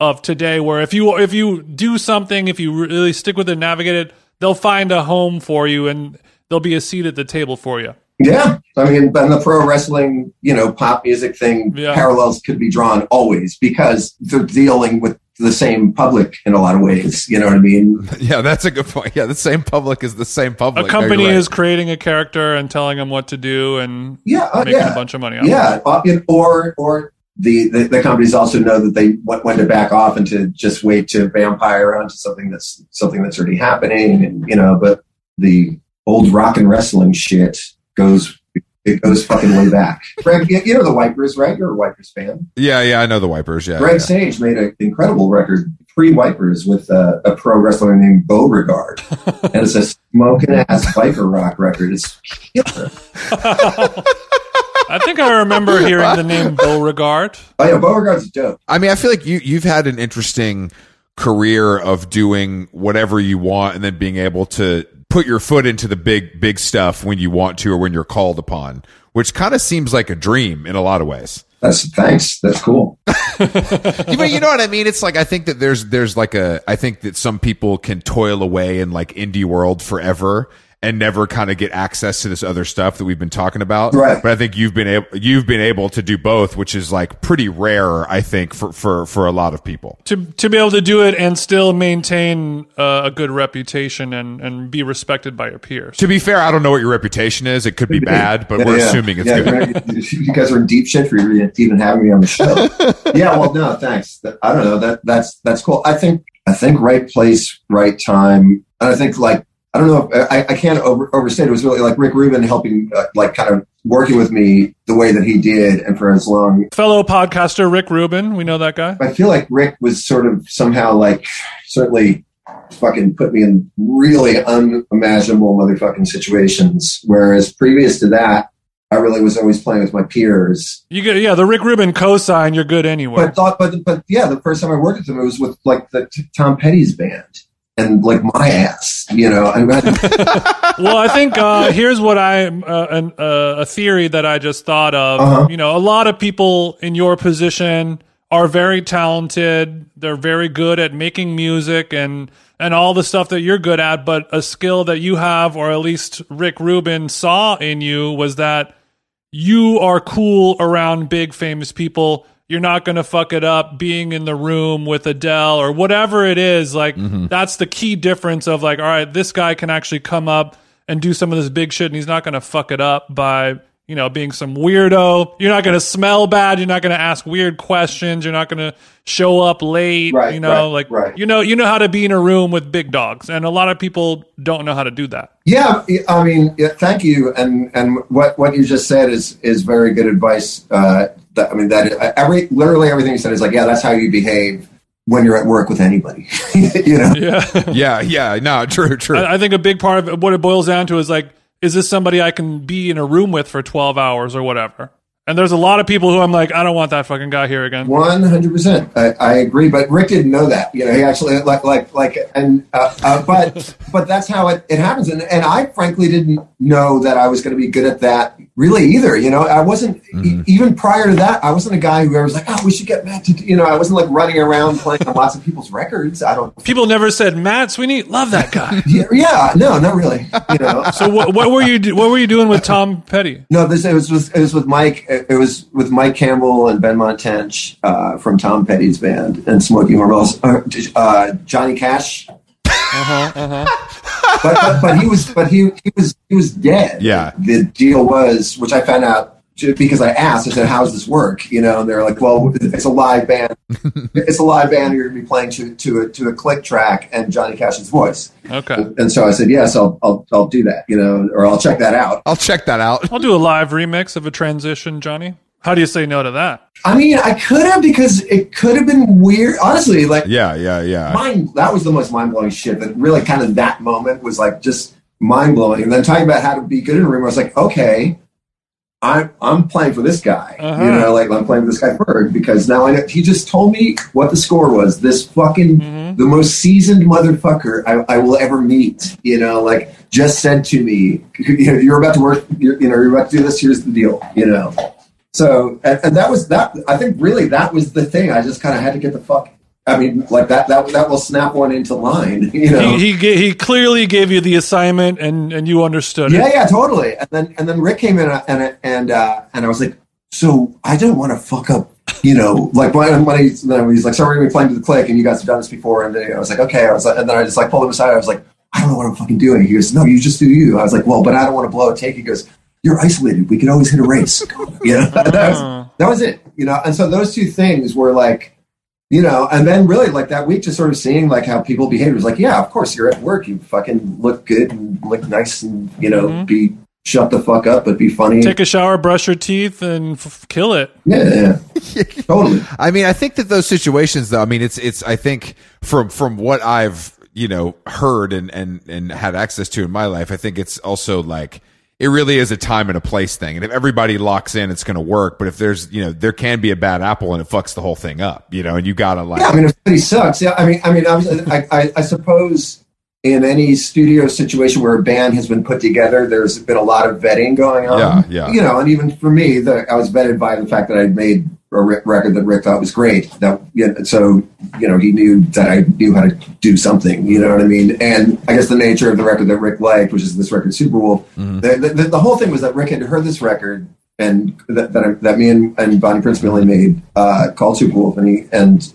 of today where if you if you do something if you really stick with it navigate it they'll find a home for you and there'll be a seat at the table for you Yeah, I mean, and the pro wrestling, you know, pop music thing, Yeah. parallels could be drawn always because they're dealing with the same public in a lot of ways. You know what I mean? Yeah, that's a good point. Yeah, the same public is the same public. a company right. is creating a character and telling them what to do and Yeah, uh, making yeah, a bunch of money off it. yeah. Uh, it- or or the, the the companies also know that they want when to back off and to just wait to vampire onto something that's something that's already happening, and you know. But the old rock and wrestling shit goes. It goes fucking way back. Greg, you you know the Wipers, right? You're a Wipers fan. Yeah, yeah, I know the wipers. Yeah, Greg yeah. Sage made an incredible record pre Wipers with uh, a pro wrestler named Beauregard, and it's a smoking ass Viper rock record. It's killer. I think I remember hearing the name Beauregard. Oh yeah, Beauregard's dope. I mean, I feel like you you've had an interesting career of doing whatever you want and then being able to put your foot into the big big stuff when you want to or when you're called upon, which kind of seems like a dream in a lot of ways. That's thanks. That's cool. you, know, you know what I mean? It's like I think that there's there's like a I think that some people can toil away in like indie world forever and never kind of get access to this other stuff that we've been talking about. Right. But I think you've been able you've been able to do both, which is like pretty rare, I think, for for for a lot of people. to to be able to do it and still maintain uh, a good reputation and and be respected by your peers. To be fair, I don't know what your reputation is. It could be bad, but we're Yeah, assuming it's yeah, good. right. You guys are in deep shit for even having me on the show. yeah, well, no, thanks. I don't know. That that's that's cool. I think I think right place, right time, and I think like I don't know. If, I, I can't over, overstate. It was really like Rick Rubin helping, uh, like, kind of working with me the way that he did, and for as long. Fellow podcaster Rick Rubin, we know that guy. I feel like Rick was sort of somehow like certainly fucking put me in really unimaginable motherfucking situations. Whereas previous to that, I really was always playing with my peers. You get yeah, the Rick Rubin cosign. You're good anyway. But thought, but but yeah, the first time I worked with him, it was with like the t- Tom Petty's band and like my ass, you know. I well, I think uh, here's what I uh, an, uh, a theory that I just thought of. Uh-huh. You know, a lot of people in your position are very talented. They're very good at making music and and all the stuff that you're good at. But a skill that you have, or at least Rick Rubin saw in you, was that you are cool around big famous people. You're not going to fuck it up being in the room with Adele or whatever it is. Like, mm-hmm. that's the key difference of like, all right, this guy can actually come up and do some of this big shit and he's not going to fuck it up by, you know, being some weirdo. You're not going to smell bad. You're not going to ask weird questions. You're not going to show up late. Right, you know, right, like, right. you know, you know how to be in a room with big dogs. And a lot of people don't know how to do that. yeah, I mean, yeah, thank you. And and what what you just said is is very good advice. Uh, that I mean, that every literally everything you said is like, yeah, that's how you behave when you're at work with anybody. you know. Yeah. Yeah, yeah, no, true, true. I, I think a big part of it, what it boils down to is like, is this somebody I can be in a room with for 12 hours or whatever? And there's a lot of people who I'm like, I don't want that fucking guy here again. One hundred percent, I agree. But Rick didn't know that. You know, he actually like like like, and uh, uh, but but that's how it, it happens. And and I frankly didn't know that I was going to be good at that really either. You know, I wasn't e- even prior to that. I wasn't a guy who was like, oh, we should get Matt to. do-" You know, I wasn't like running around playing on lots of people's records. I don't. People never said Matt Sweeney, love that guy. Yeah, yeah no, not really. You know. so what, what were you what were you doing with Tom Petty? No, this it was with it was with Mike. It was with Mike Campbell and Benmont Tench uh, from Tom Petty's band and Smokey Hormel's uh, uh, Johnny Cash. Uh-huh, uh-huh. But, but but he was but he he was he was dead. Yeah. The deal was, which I found out ju- because I asked. I said, "How does this work?" You know, and they're like, "Well, it's a live band. it's a live band. You're going to be playing to to a to a click track and Johnny Cash's voice." Okay. And so I said, "Yes, I'll I'll I'll do that." You know, or I'll check that out. I'll check that out. I'll do a live remix of a transition, Johnny. How do you say no to that? I mean, I could have because it could have been weird. Honestly, like Yeah, yeah, yeah. mind that was the most mind blowing shit. That really kind of that moment was like just mind blowing. And then talking about how to be good in a room, I was like, okay, I'm I'm playing for this guy. Uh-huh. You know, like I'm playing for this guy Ferg because now I know he just told me what the score was. This fucking Mhm. the most seasoned motherfucker I, I will ever meet. You know, like just said to me, you know, you're about to work. You're, you know, you're about to do this. Here's the deal. You know. So and, and that was that. I think really that was the thing. I just kind of had to get the fuck. I mean, like that. That that will snap one into line. You know. He he, he clearly gave you the assignment and and you understood yeah, it. yeah, totally. And then and then Rick came in uh, and and uh, and I was like, so I don't want to fuck up. You know, like when, when he then he's like, sorry, we're gonna be playing to the click, and you guys have done this before. And then I was like, okay. I was like, and then I just like pulled him aside. I was like, I don't know what I'm fucking doing. He goes, no, you just do you. I was like, well, but I don't want to blow a take. He goes, you're isolated. We could always hit a race. you know, that was, that was it. You know, and so those two things were like, you know, and then really like that week, just sort of seeing like how people behave was like, yeah, of course you're at work. You fucking look good and look nice and you know, Mhm. be shut the fuck up, but be funny. Take a shower, brush your teeth, and f- kill it. yeah, yeah, totally. I mean, I think that those situations, though, I mean, it's it's. I think from from what I've you know heard and and and had access to in my life, I think it's also like it really is a time and a place thing. And if everybody locks in, it's going to work. But if there's you know there can be a bad apple and it fucks the whole thing up, you know, and you gotta like Yeah, I mean, if somebody sucks, yeah, I mean, I mean, I, I, I suppose in any studio situation where a band has been put together, there's been a lot of vetting going on. Yeah, yeah. You know, and even for me, the, I was vetted by the fact that I'd made a record that Rick thought was great. That yeah, so you know he knew that I knew how to do something. You know what I mean? And I guess the nature of the record that Rick liked, which is this record, Superwolf. The, the, the whole thing was that Rick had heard this record and that that, that me and, and Bonnie Prince Billy made uh, called Superwolf, and he and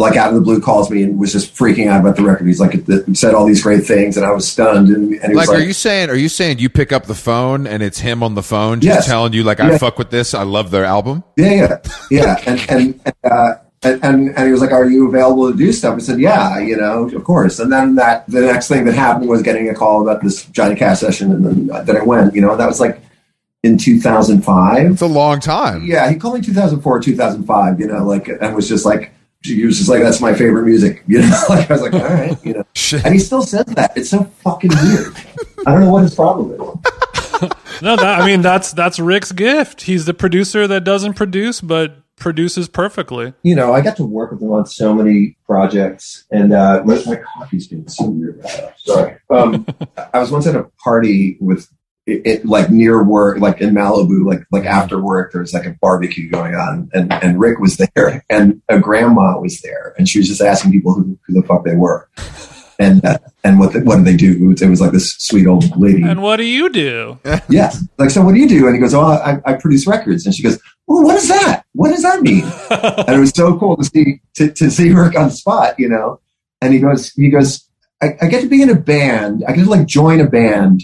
like out of the blue calls me and was just freaking out about the record. He's like it, said all these great things, and I was stunned. And, and he was Like, like, are you saying? Are you saying you pick up the phone and it's him on the phone just Yes. telling you like I Yeah. fuck with this? I love their album. Yeah, yeah, yeah. And and and, uh, and and and he was like, "Are you available to do stuff?" I said, "Yeah, you know, of course." And then that the next thing that happened was getting a call about this Johnny Cash session, and then uh, then I went. You know, that was like in 2005. It's a long time. Yeah, he called me 2004, 2005. You know, like and was just like. He was just like, "That's my favorite music," you know. Like I was like, "All right," you know. Shit. And he still says that. It's so fucking weird. I don't know what his problem is. No, that I mean that's that's Rick's gift. He's the producer that doesn't produce but produces perfectly. you know, I got to work with him on so many projects, and uh, my, my coffee's being so weird. Right. Sorry. Um, I was once at a party with it, it like near work, like in Malibu, like like after work, there was like a barbecue going on, and and Rick was there, and a grandma was there, and she was just asking people who, who the fuck they were, and uh, and what the, what did they do? It was like this sweet old lady. And what do you do? Yeah. Like, so what do you do? And he goes, Oh, I, I produce records. And she goes, Well, what is that? What does that mean? and it was so cool to see, to, to see Rick on the spot, you know? And he goes, he goes, I, I get to be in a band. I get to like join a band,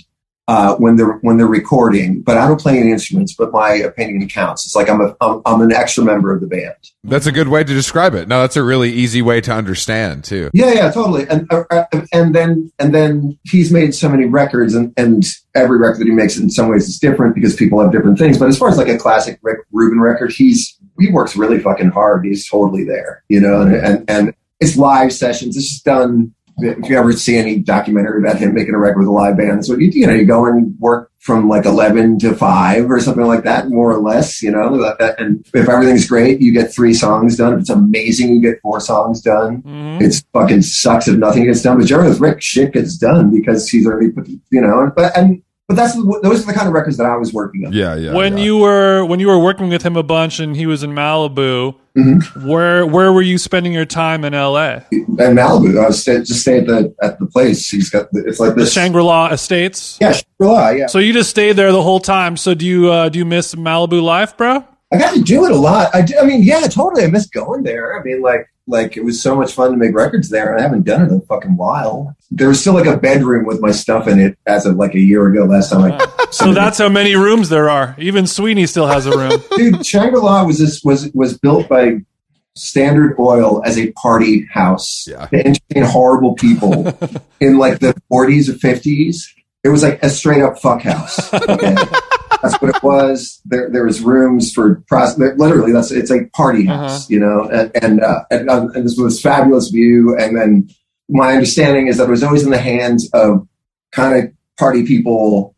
uh, when they're, when they're recording, but I don't play any instruments, but my opinion counts. It's like I'm a, I'm, I'm an extra member of the band. That's a good way to describe it. No, that's a really easy way to understand too. Yeah, yeah, totally. And uh, uh, and then and then he's made so many records, and and every record that he makes in some ways is different because people have different things. But as far as like a classic Rick Rubin record, he's he works really fucking hard. He's totally there, you know. And and, and it's live sessions. It's just done. If you ever see any documentary about him making a record with a live band, so you you know you go and work from like eleven to five or something like that, more or less, you know. And if everything's great, you get three songs done. If it's amazing, you get four songs done Mhm. it's fucking sucks if nothing gets done. But generally, with Rick, shit gets done because he's already put, you know. But and but that's those are the kind of records that I was working on. Yeah, yeah. when yeah. you were when you were working with him a bunch and he was in Malibu, Mhm. where where were you spending your time in LA? In Malibu, I was stay, just stay at the at the place. He's got the, it's like The this. Shangri La Estates. yeah, Shangri-La, yeah. So you just stayed there the whole time. So do you uh, do you miss Malibu life, bro? I got to do it a lot. I, do, I mean, yeah, totally. I miss going there. I mean, like, like it was so much fun to make records there. And i haven't done it in a fucking while. There was still like a bedroom with my stuff in it as of like a year ago. Last time I, So that's how many rooms there are. Even Sweeney still has a room. dude, Shangri La was this was was built by Standard Oil as a party house Yeah. to entertain horrible people in like the 40s or 50s. It was like a straight up fuck house. Okay? That's what it was. There, there was rooms for pros- literally. That's it's a party house, you know. And and, uh, and, uh, and this was fabulous view. And then my understanding is that it was always in the hands of kind of party people,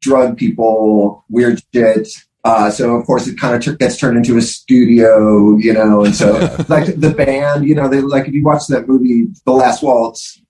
drug people, weird shit. Uh, so of course it kind of tur gets turned into a studio, you know, and so like the band, you know, they like if you watch that movie, The Last Waltz,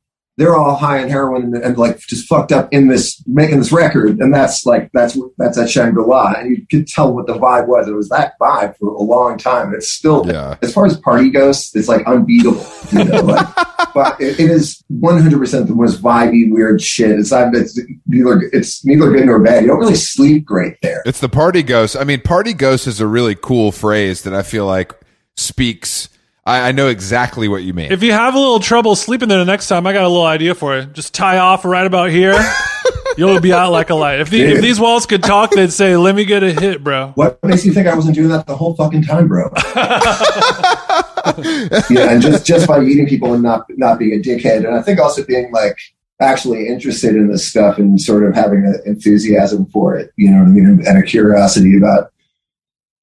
they're all high on heroin and, and like just fucked up in this making this record, and that's like that's that's at Shangri La, and you could tell what the vibe was. It was that vibe for a long time. It's still Yeah. as far as party goes, it's like unbeatable. You know, like, but it, it is 100 percent the most vibey, weird shit. It's not. It's neither. It's neither good nor bad. You don't really sleep great there. It's the party ghost. I mean, party ghost is a really cool phrase that I feel like speaks. I, I know exactly what you mean. If you have a little trouble sleeping there the next time, I got a little idea for you. Just tie off right about here. You'll be out like a light. If, the, if these walls could talk, they'd say, "Let me get a hit, bro." What makes you think I wasn't doing that the whole fucking time, bro? yeah, and just just by meeting people and not not being a dickhead, and I think also being like actually interested in this stuff and sort of having an enthusiasm for it, you know what I mean, and a curiosity about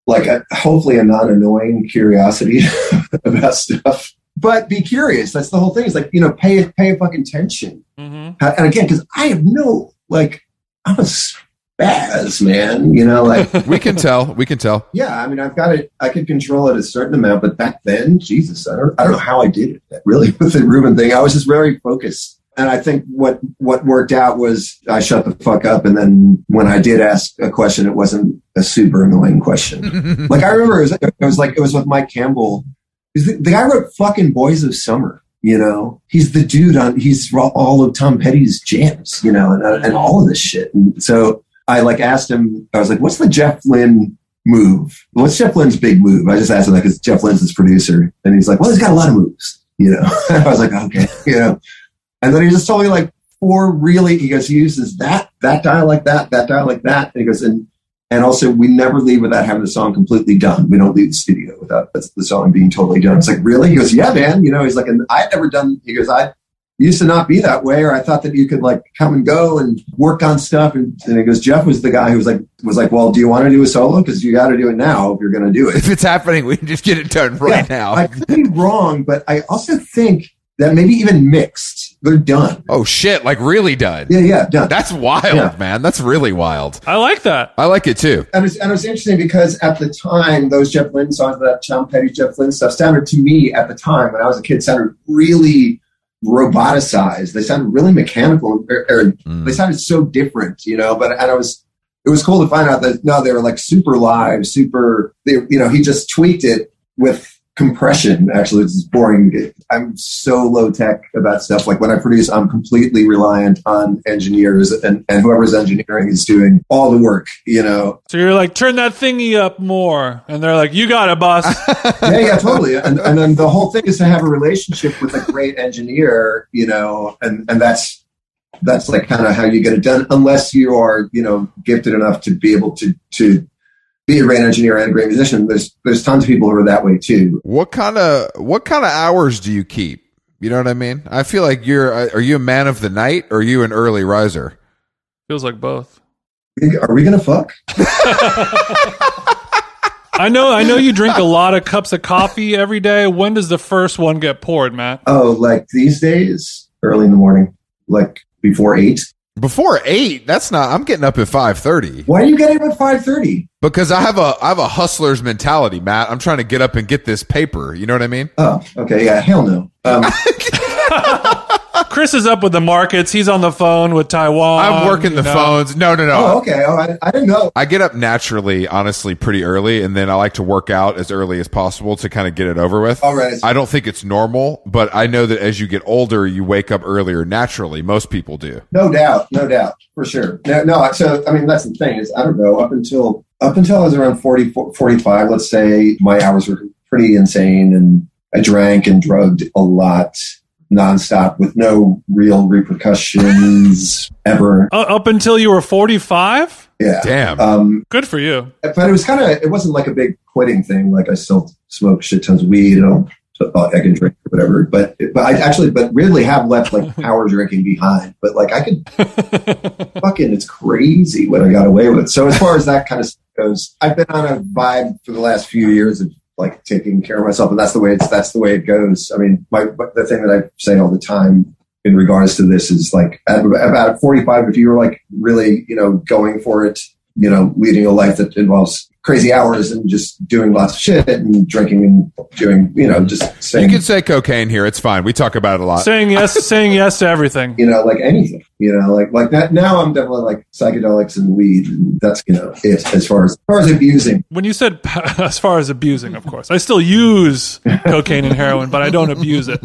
like a, hopefully a non-annoying curiosity about stuff. But be curious. That's the whole thing. It's like you know, pay pay fucking attention. hmm And again, because I have no like, I'm a spaz, man. You know, like we can tell. We can tell. yeah, I mean, I've got it. I could control it a certain amount, but back then, Jesus, I don't, I don't know how I did it. Really, with the Rubin thing, I was just very focused. and I think what what worked out was I shut the fuck up, and then when I did ask a question, it wasn't a super annoying question. like I remember, it was, it was like it was with Mike Campbell. The, the guy wrote fucking Boys of Summer. You know, he's the dude on. He's all of Tom Petty's jams. You know, and uh, and all of this shit. And so I like asked him. I was like, "What's the Jeff Lynne move? What's Jeff Lynne's big move?" I just asked him that because Jeff Lynne's his producer, and he's like, "Well, he's got a lot of moves." You know, I was like, "Okay," you know. And then he just told me like four really, he goes, he uses that, that dial like that, that dial like that. And he goes, and, and also we never leave without having the song completely done. We don't leave the studio without the song being totally done. It's like, really? He goes, yeah, man. You know, he's like, and I had never done, he goes, I used to not be that way. Or I thought that you could like come and go and work on stuff. And, and he goes, Jeff was the guy who was like, was like, well, do you want to do a solo? Cause you got to do it now if you're going to do it. If it's happening, we can just get it done right Yeah, now. I could be wrong, but I also think that maybe even mixed, they're done. oh shit, like really done. Yeah, yeah, done. That's wild, Yeah. man. That's really wild. I like that. I like it too. and, it's, and it was interesting because at the time, those Jeff Lynne songs, that Tom Petty, Jeff Lynne stuff, sounded to me at the time when I was a kid, sounded really roboticized. They sounded really mechanical. Or, or Mm. They sounded so different, you know. But and I was, it was cool to find out that no, they were like super live, super. They, you know, he just tweaked it with compression. Actually, it's boring. I'm so low tech about stuff. Like when I produce, I'm completely reliant on engineers, and, and whoever's engineering is doing all the work. You know, So you're like, turn that thingy up more, and they're like, you got it, boss. yeah, yeah, totally. And and then the whole thing is to have a relationship with a great engineer, you know, and and that's that's like kind of how you get it done, unless you are, you know, gifted enough to be able to to be a great engineer and a great musician. There's there's tons of people who are that way too. What kind of what kind of hours do you keep? You know what I mean? I feel like you're. uh, Are you a man of the night or are you an early riser? Feels like both. Are we gonna fuck? I know. I know you drink a lot of cups of coffee every day. When does the first one get poured, Matt? Oh, like these days, early in the morning, like before eight. Before eight, that's not. I'm getting up at five thirty Why are you getting up at five thirty? because I have a I have a hustler's mentality, Matt. I'm trying to get up and get this paper. You know what I mean? Oh, okay, yeah, hell no. Um, Chris is up with the markets. He's on the phone with Taiwan. I'm working the know. phones. No, no, no. oh, okay. Oh, I, I didn't know. I get up naturally, honestly, pretty early, and then I like to work out as early as possible to kind of get it over with. All right. I don't think it's normal, but I know that as you get older, you wake up earlier naturally. Most people do. No doubt, no doubt, for sure. No, no, so I mean that's the thing is I don't know up until up until I was around 40, 45, let's say my hours were pretty insane and I drank and drugged a lot nonstop with no real repercussions ever. Uh, up until you were 45. Yeah. Damn. Um, Good for you. but it was kind of it wasn't like a big quitting thing. Like I still smoke shit tons of weed and I'll, I can drink or whatever. But but I actually but really have left like power drinking behind. But like I could fucking it's crazy what I got away with. So as far as that kind of stuff goes, I've been on a vibe for the last few years of like taking care of myself, and that's the way it's that's the way it goes. I mean, my the thing that I say all the time in regards to this is like at about 45, if you were like really you know going for it, you know, leading a life that involves crazy hours and just doing lots of shit and drinking and doing you know just saying. you can say cocaine here. It's fine. We talk about it a lot. saying yes, saying yes to everything. you know, like anything, you know, like like that. Now I'm definitely like psychedelics and weed, and that's you know it as far as as far as abusing. When you said as far as abusing, of course, I still use cocaine and heroin, but I don't abuse it.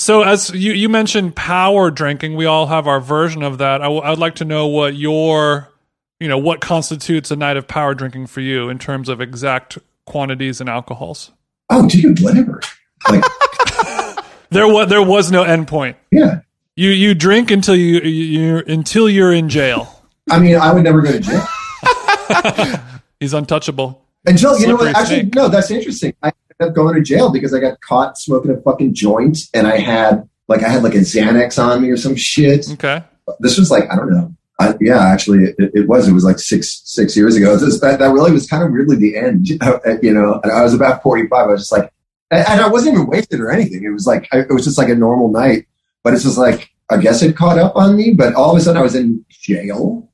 So, as you, you mentioned power drinking, we all have our version of that. I w- I'd like to know what your, you know, what constitutes a night of power drinking for you in terms of exact quantities and alcohols. Oh, dude, whatever. Like, There was there was no end point. yeah. You you drink until you you until you're in jail. I mean, I would never go to jail. He's untouchable. And Jill, you know what? Actually, snake. no, that's interesting. I ended up going to jail because I got caught smoking a fucking joint, and I had like I had like a Xanax on me or some shit. Okay. This was like I don't know. I, yeah, actually, it, it was. It was like six six years ago. That, that really was kind of weirdly the end. You know, I was about forty five. I was just like, and I wasn't even wasted or anything. It was like it was just like a normal night. But it's just like I guess it caught up on me. But all of a sudden, I was in jail.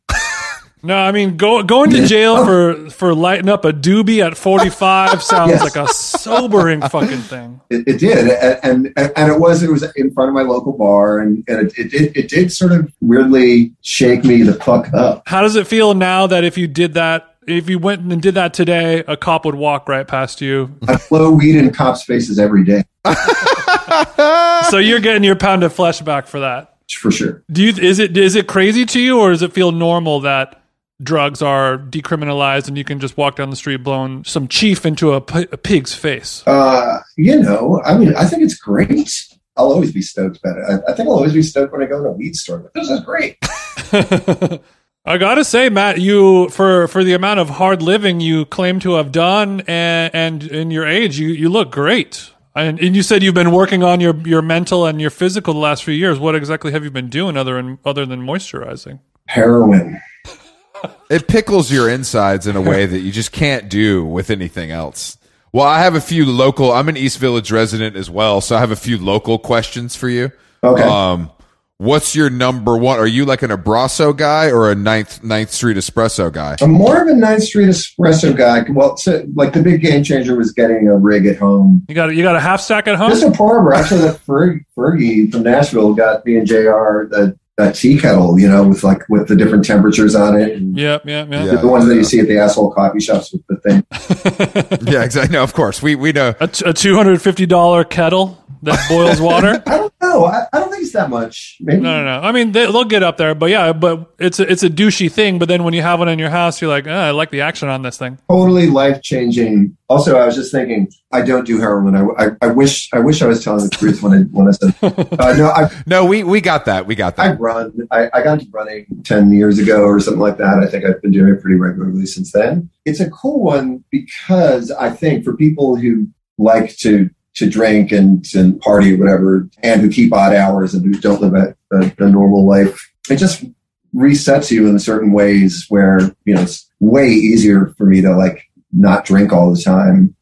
No, I mean go, going to jail for for lighting up a doobie at 45 sounds Yes. like a sobering fucking thing. It, it did, and, and and it was it was in front of my local bar, and, and it, it did it did sort of weirdly shake me the fuck up. How does it feel now that if you did that, if you went and did that today, a cop would walk right past you? I blow weed in cops' faces every day, so you're getting your pound of flesh back for that. for sure. Do you is it is it crazy to you, or does it feel normal that drugs are decriminalized and you can just walk down the street blowing some chief into a, p- a pig's face? Uh, you know, I mean, I think it's great. I'll always be stoked about it. I, I think I'll always be stoked when I go to a weed store. Like, this is great. I gotta say, Matt, you for for the amount of hard living you claim to have done, and, and in your age, you you look great. And, and you said you've been working on your your mental and your physical the last few years. What exactly have you been doing other than other than moisturizing? Heroin. It pickles your insides in a way that you just can't do with anything else. Well, I have a few local. I'm an East Village resident as well, so I have a few local questions for you. Okay. Um, what's your number one? Are you like an Abraço guy or a Ninth Ninth Street Espresso guy? I'm more of a Ninth Street espresso guy. Well, so, like the big game changer was getting a rig at home. You got a- you got a half stack at home. Just a pour over. Actually, that Ferg, Fergie from Nashville got me and Jr. the that tea kettle, you know, with like with the different temperatures on it. And Yep, yep, yep. Yeah. the ones that you see at the asshole coffee shops with the thing. yeah, exactly. No, of course we we know. A, t- a two hundred fifty dollar kettle that boils water. I don't know. I, I don't think it's that much. Maybe. No, no, no. I mean, they, they'll get up there, but yeah, but it's a, it's a douchey thing. But then when you have one in your house, you're like, ah, I like the action on this thing. totally life changing. Also, I was just thinking, I don't do heroin. I, I, I wish I wish I was telling the truth when I when I said uh, no. I No, we we got that. We got that. I run. I, I got into running ten years ago or something like that. I think I've been doing it pretty regularly since then. It's a cool one because I think for people who like to to drink and, and party or whatever, and who keep odd hours and who don't live a, a, a normal life, it just resets you in certain ways where you know it's way easier for me to like not drink all the time.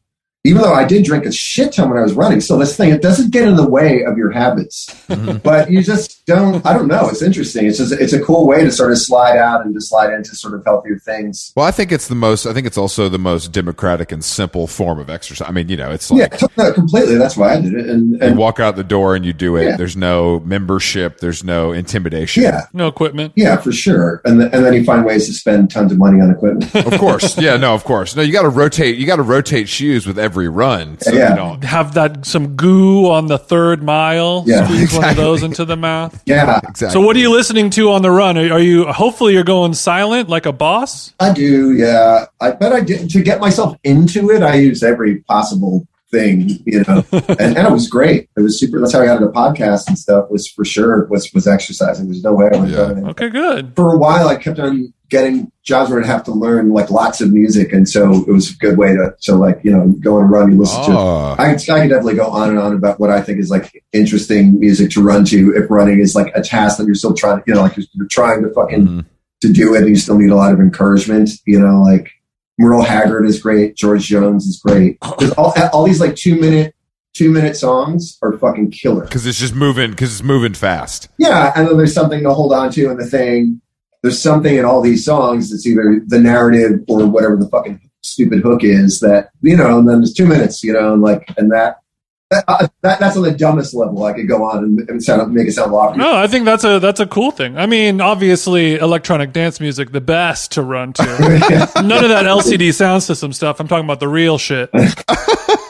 Even though I did drink a shit ton when I was running, so this thing it doesn't get in the way of your habits Mhm. but you just don't i don't know it's interesting it's just it's a cool way to sort of slide out and to slide into sort of healthier things Well, I think it's the most. I think it's also the most democratic and simple form of exercise. I mean, you know, it's yeah like t- no, completely that's why i did it and, you walk out the door and you do it. Yeah. There's no membership. There's no intimidation. yeah No equipment. yeah for sure and, th- and then you find ways to spend tons of money on equipment of course. Yeah, no, of course. No, you got to rotate. You got to rotate shoes with every run. So Yeah. you don't. Have that some goo on the third mile. Yeah, squeeze one of those into the mouth. yeah Exactly. So what are you listening to on the run? Are, are you hopefully you're going silent like a boss? i do yeah i bet i did to get myself into it i use every possible thing you know and, and it was great it was super that's how i got into podcast and stuff was for sure was was exercising there's no way i would Yeah. have done it Okay, good. for a while I kept on getting jobs where I'd have to learn like lots of music, and so it was a good way to to like you know go and run and listen to. Oh, I could, I could definitely go on and on about what I think is like interesting music to run to if running is like a task that you're still trying to you know like you're, you're trying to fucking mhm. to do it and you still need a lot of encouragement. You know like Merle Haggard is great, George Jones is great. Oh. There's all all these like two minute two minute songs are fucking killer. because it's just moving. Because it's moving fast. Yeah, and then there's something to hold on to in the thing. There's something in all these songs that's either the narrative or whatever the fucking stupid hook is that you know. And then there's two minutes, you know, and like and that. That, uh, that that's on the dumbest level. I could go on and, and sound make it sound lofty. No, I think that's a that's a cool thing. I mean, obviously, electronic dance music the best to run to. None of that LCD Soundsystem stuff. I'm talking about the real shit.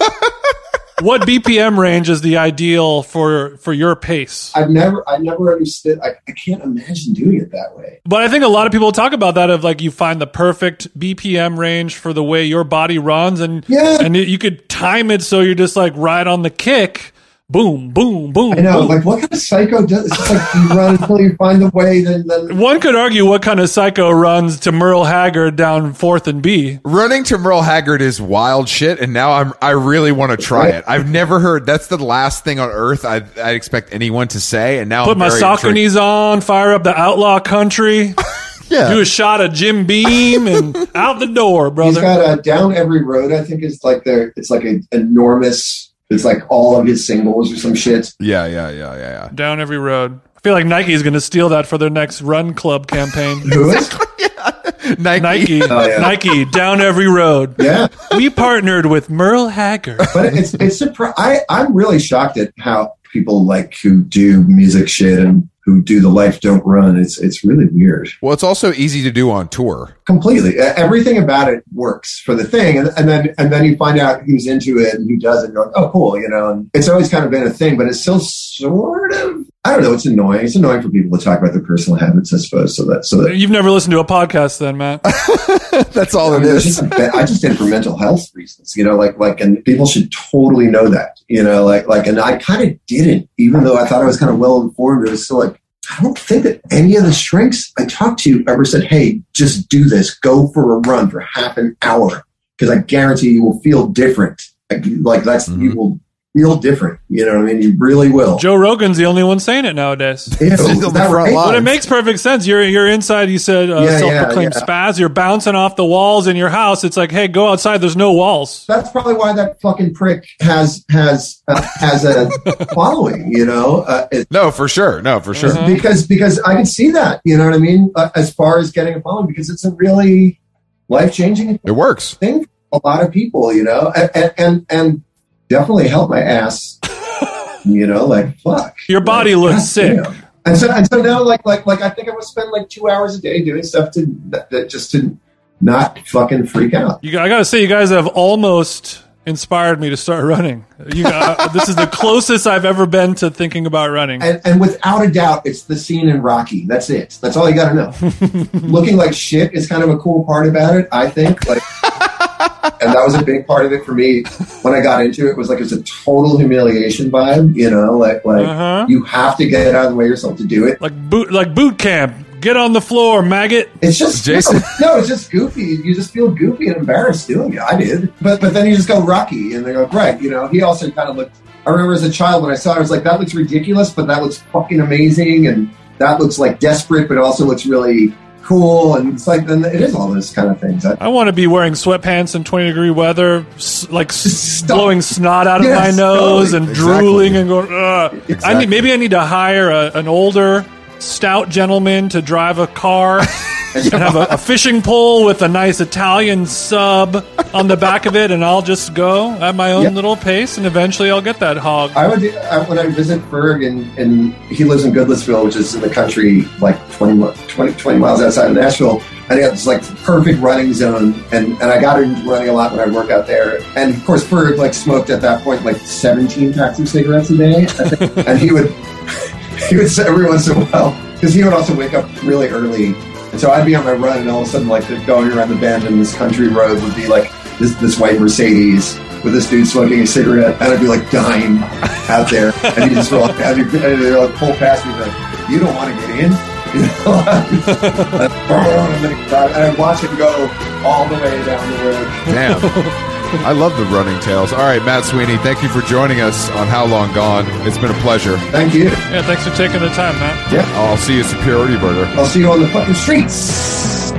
what BPM range is the ideal for for your pace? I've never I never understood. I, I can't imagine doing it that way. But I think a lot of people talk about that of like you find the perfect BPM range for the way your body runs, and Yeah. and it, you could time it so you're just like right on the kick, boom, boom, boom. I know. boom. Like what kind of psycho does? It's just like you run until you find the way. Then then One could argue what kind of psycho runs to Merle Haggard down Fourth and B. Running to Merle Haggard is wild shit, and now I'm I really want to try Right. it. I've never heard. That's the last thing on earth I I expect anyone to say, and now Put I'm my very soccer intrigued. knees on, fire up the outlaw country, Yeah. do a shot of Jim Beam, and out the door, brother. He's got a down every road. I think is like there. It's like an enormous. It's like all of his singles or some shit. Yeah, yeah, yeah, yeah, yeah. Down every road. I feel like Nike's going to steal that for their next Run Club campaign. Nike. Nike, Oh, yeah. Nike, down every road. Yeah. We partnered with Merle Haggard. but it's it's surpri- I I'm really shocked at how people like who do music shit and who do the life don't run. It's it's really weird. Well, it's also easy to do on tour. Completely, everything about it works for the thing, and, and then and then you find out who's into it and who doesn't. You're like, oh, cool, you know. And it's always kind of been a thing, but it's still sort of. I don't know. It's annoying. It's annoying for people to talk about their personal habits, I suppose. So that so that You've never listened to a podcast, then, Matt? That's all I, mean, it's just I just did it for mental health reasons, you know, like like, and people should totally know that, you know, like like, and I kind of didn't, even though I thought I was kind of well informed. It was still like I don't think that any of the strengths I talked to ever said, "Hey, just do this. Go for a run for half an hour," because I guarantee you will feel different. Like, like that's you Mhm. will feel different. You know what I mean? You really will. Joe Rogan's the only one saying it nowadays. Ew, He's on is the that front right? But it makes perfect sense. You're you're inside. You said uh, Yeah, self-proclaimed yeah, yeah. spaz. You're bouncing off the walls in your house. It's like, hey, go outside. There's no walls. that's probably why that fucking prick has has uh, has a following. You know, uh, it, No, for sure. No, for sure. Mhm. because because I can see that. You know what I mean? Uh, as far as getting a following, because it's a really life changing It works. thing for a lot of people. You know, and and and, and definitely help my ass. You know, like fuck. Your body Like, looks sick. damn. And so, and so now, like, like, like, I think I would spend like two hours a day doing stuff to that, that just to not fucking freak out. You, I gotta say, you guys have almost inspired me to start running. You, uh, this is the closest I've ever been to thinking about running. And, and without a doubt, it's the scene in Rocky. That's it. That's all you got to know. Looking like shit is kind of a cool part about it, I think. Like, and that was a big part of it for me when I got into it. Was like it was a total humiliation vibe. You know, like like Uh-huh. you have to get out of the way yourself to do it. Like boot, like boot camp. Get on the floor, maggot. It's just Jason- No, no, it's just goofy. You just feel goofy and embarrassed doing it. I did, but but then you just go Rocky, and they go right. You know, he also kind of looked. I remember as a child when I saw it, I was like, that looks ridiculous, but that looks fucking amazing, and that looks like desperate, but also looks really cool. And it's like then it is all those kind of things. I, I want to be wearing sweatpants in 20 degree weather, s- like s- Stop. blowing snot out of Yes, my nose totally. and Exactly. drooling and going. Ugh. I Exactly. need, maybe I need to hire a, an older, stout gentleman to drive a car and have a, a fishing pole with a nice Italian sub on the back of it, and I'll just go at my own Yeah. little pace, and eventually I'll get that hog. I would I, when I visit Ferg and, and he lives in Goodlettsville, which is in the country like 20, 20, 20 miles outside of Nashville. And he had this like perfect running zone, and, and I got into running a lot when I work out there. And of course, Ferg like smoked at that point like seventeen packs of cigarettes a day, and he would he would say every once in a while because he would also wake up really early, and so I'd be on my run, and all of a sudden like going around the bend in this country road would be like this this white Mercedes with this dude smoking a cigarette, and I'd be like dying out there, and he just and he'd, and he'd like pull past me like, "You don't want to get in." You know? and I'd watch him go all the way down the road. Damn. I love the running tales. All right, Matt Sweeney, thank you for joining us on How Long Gone. It's been a pleasure. Thank you. Yeah, thanks for taking the time, Matt. Yeah, I'll see you at Superiority Burger. I'll see you on the fucking streets.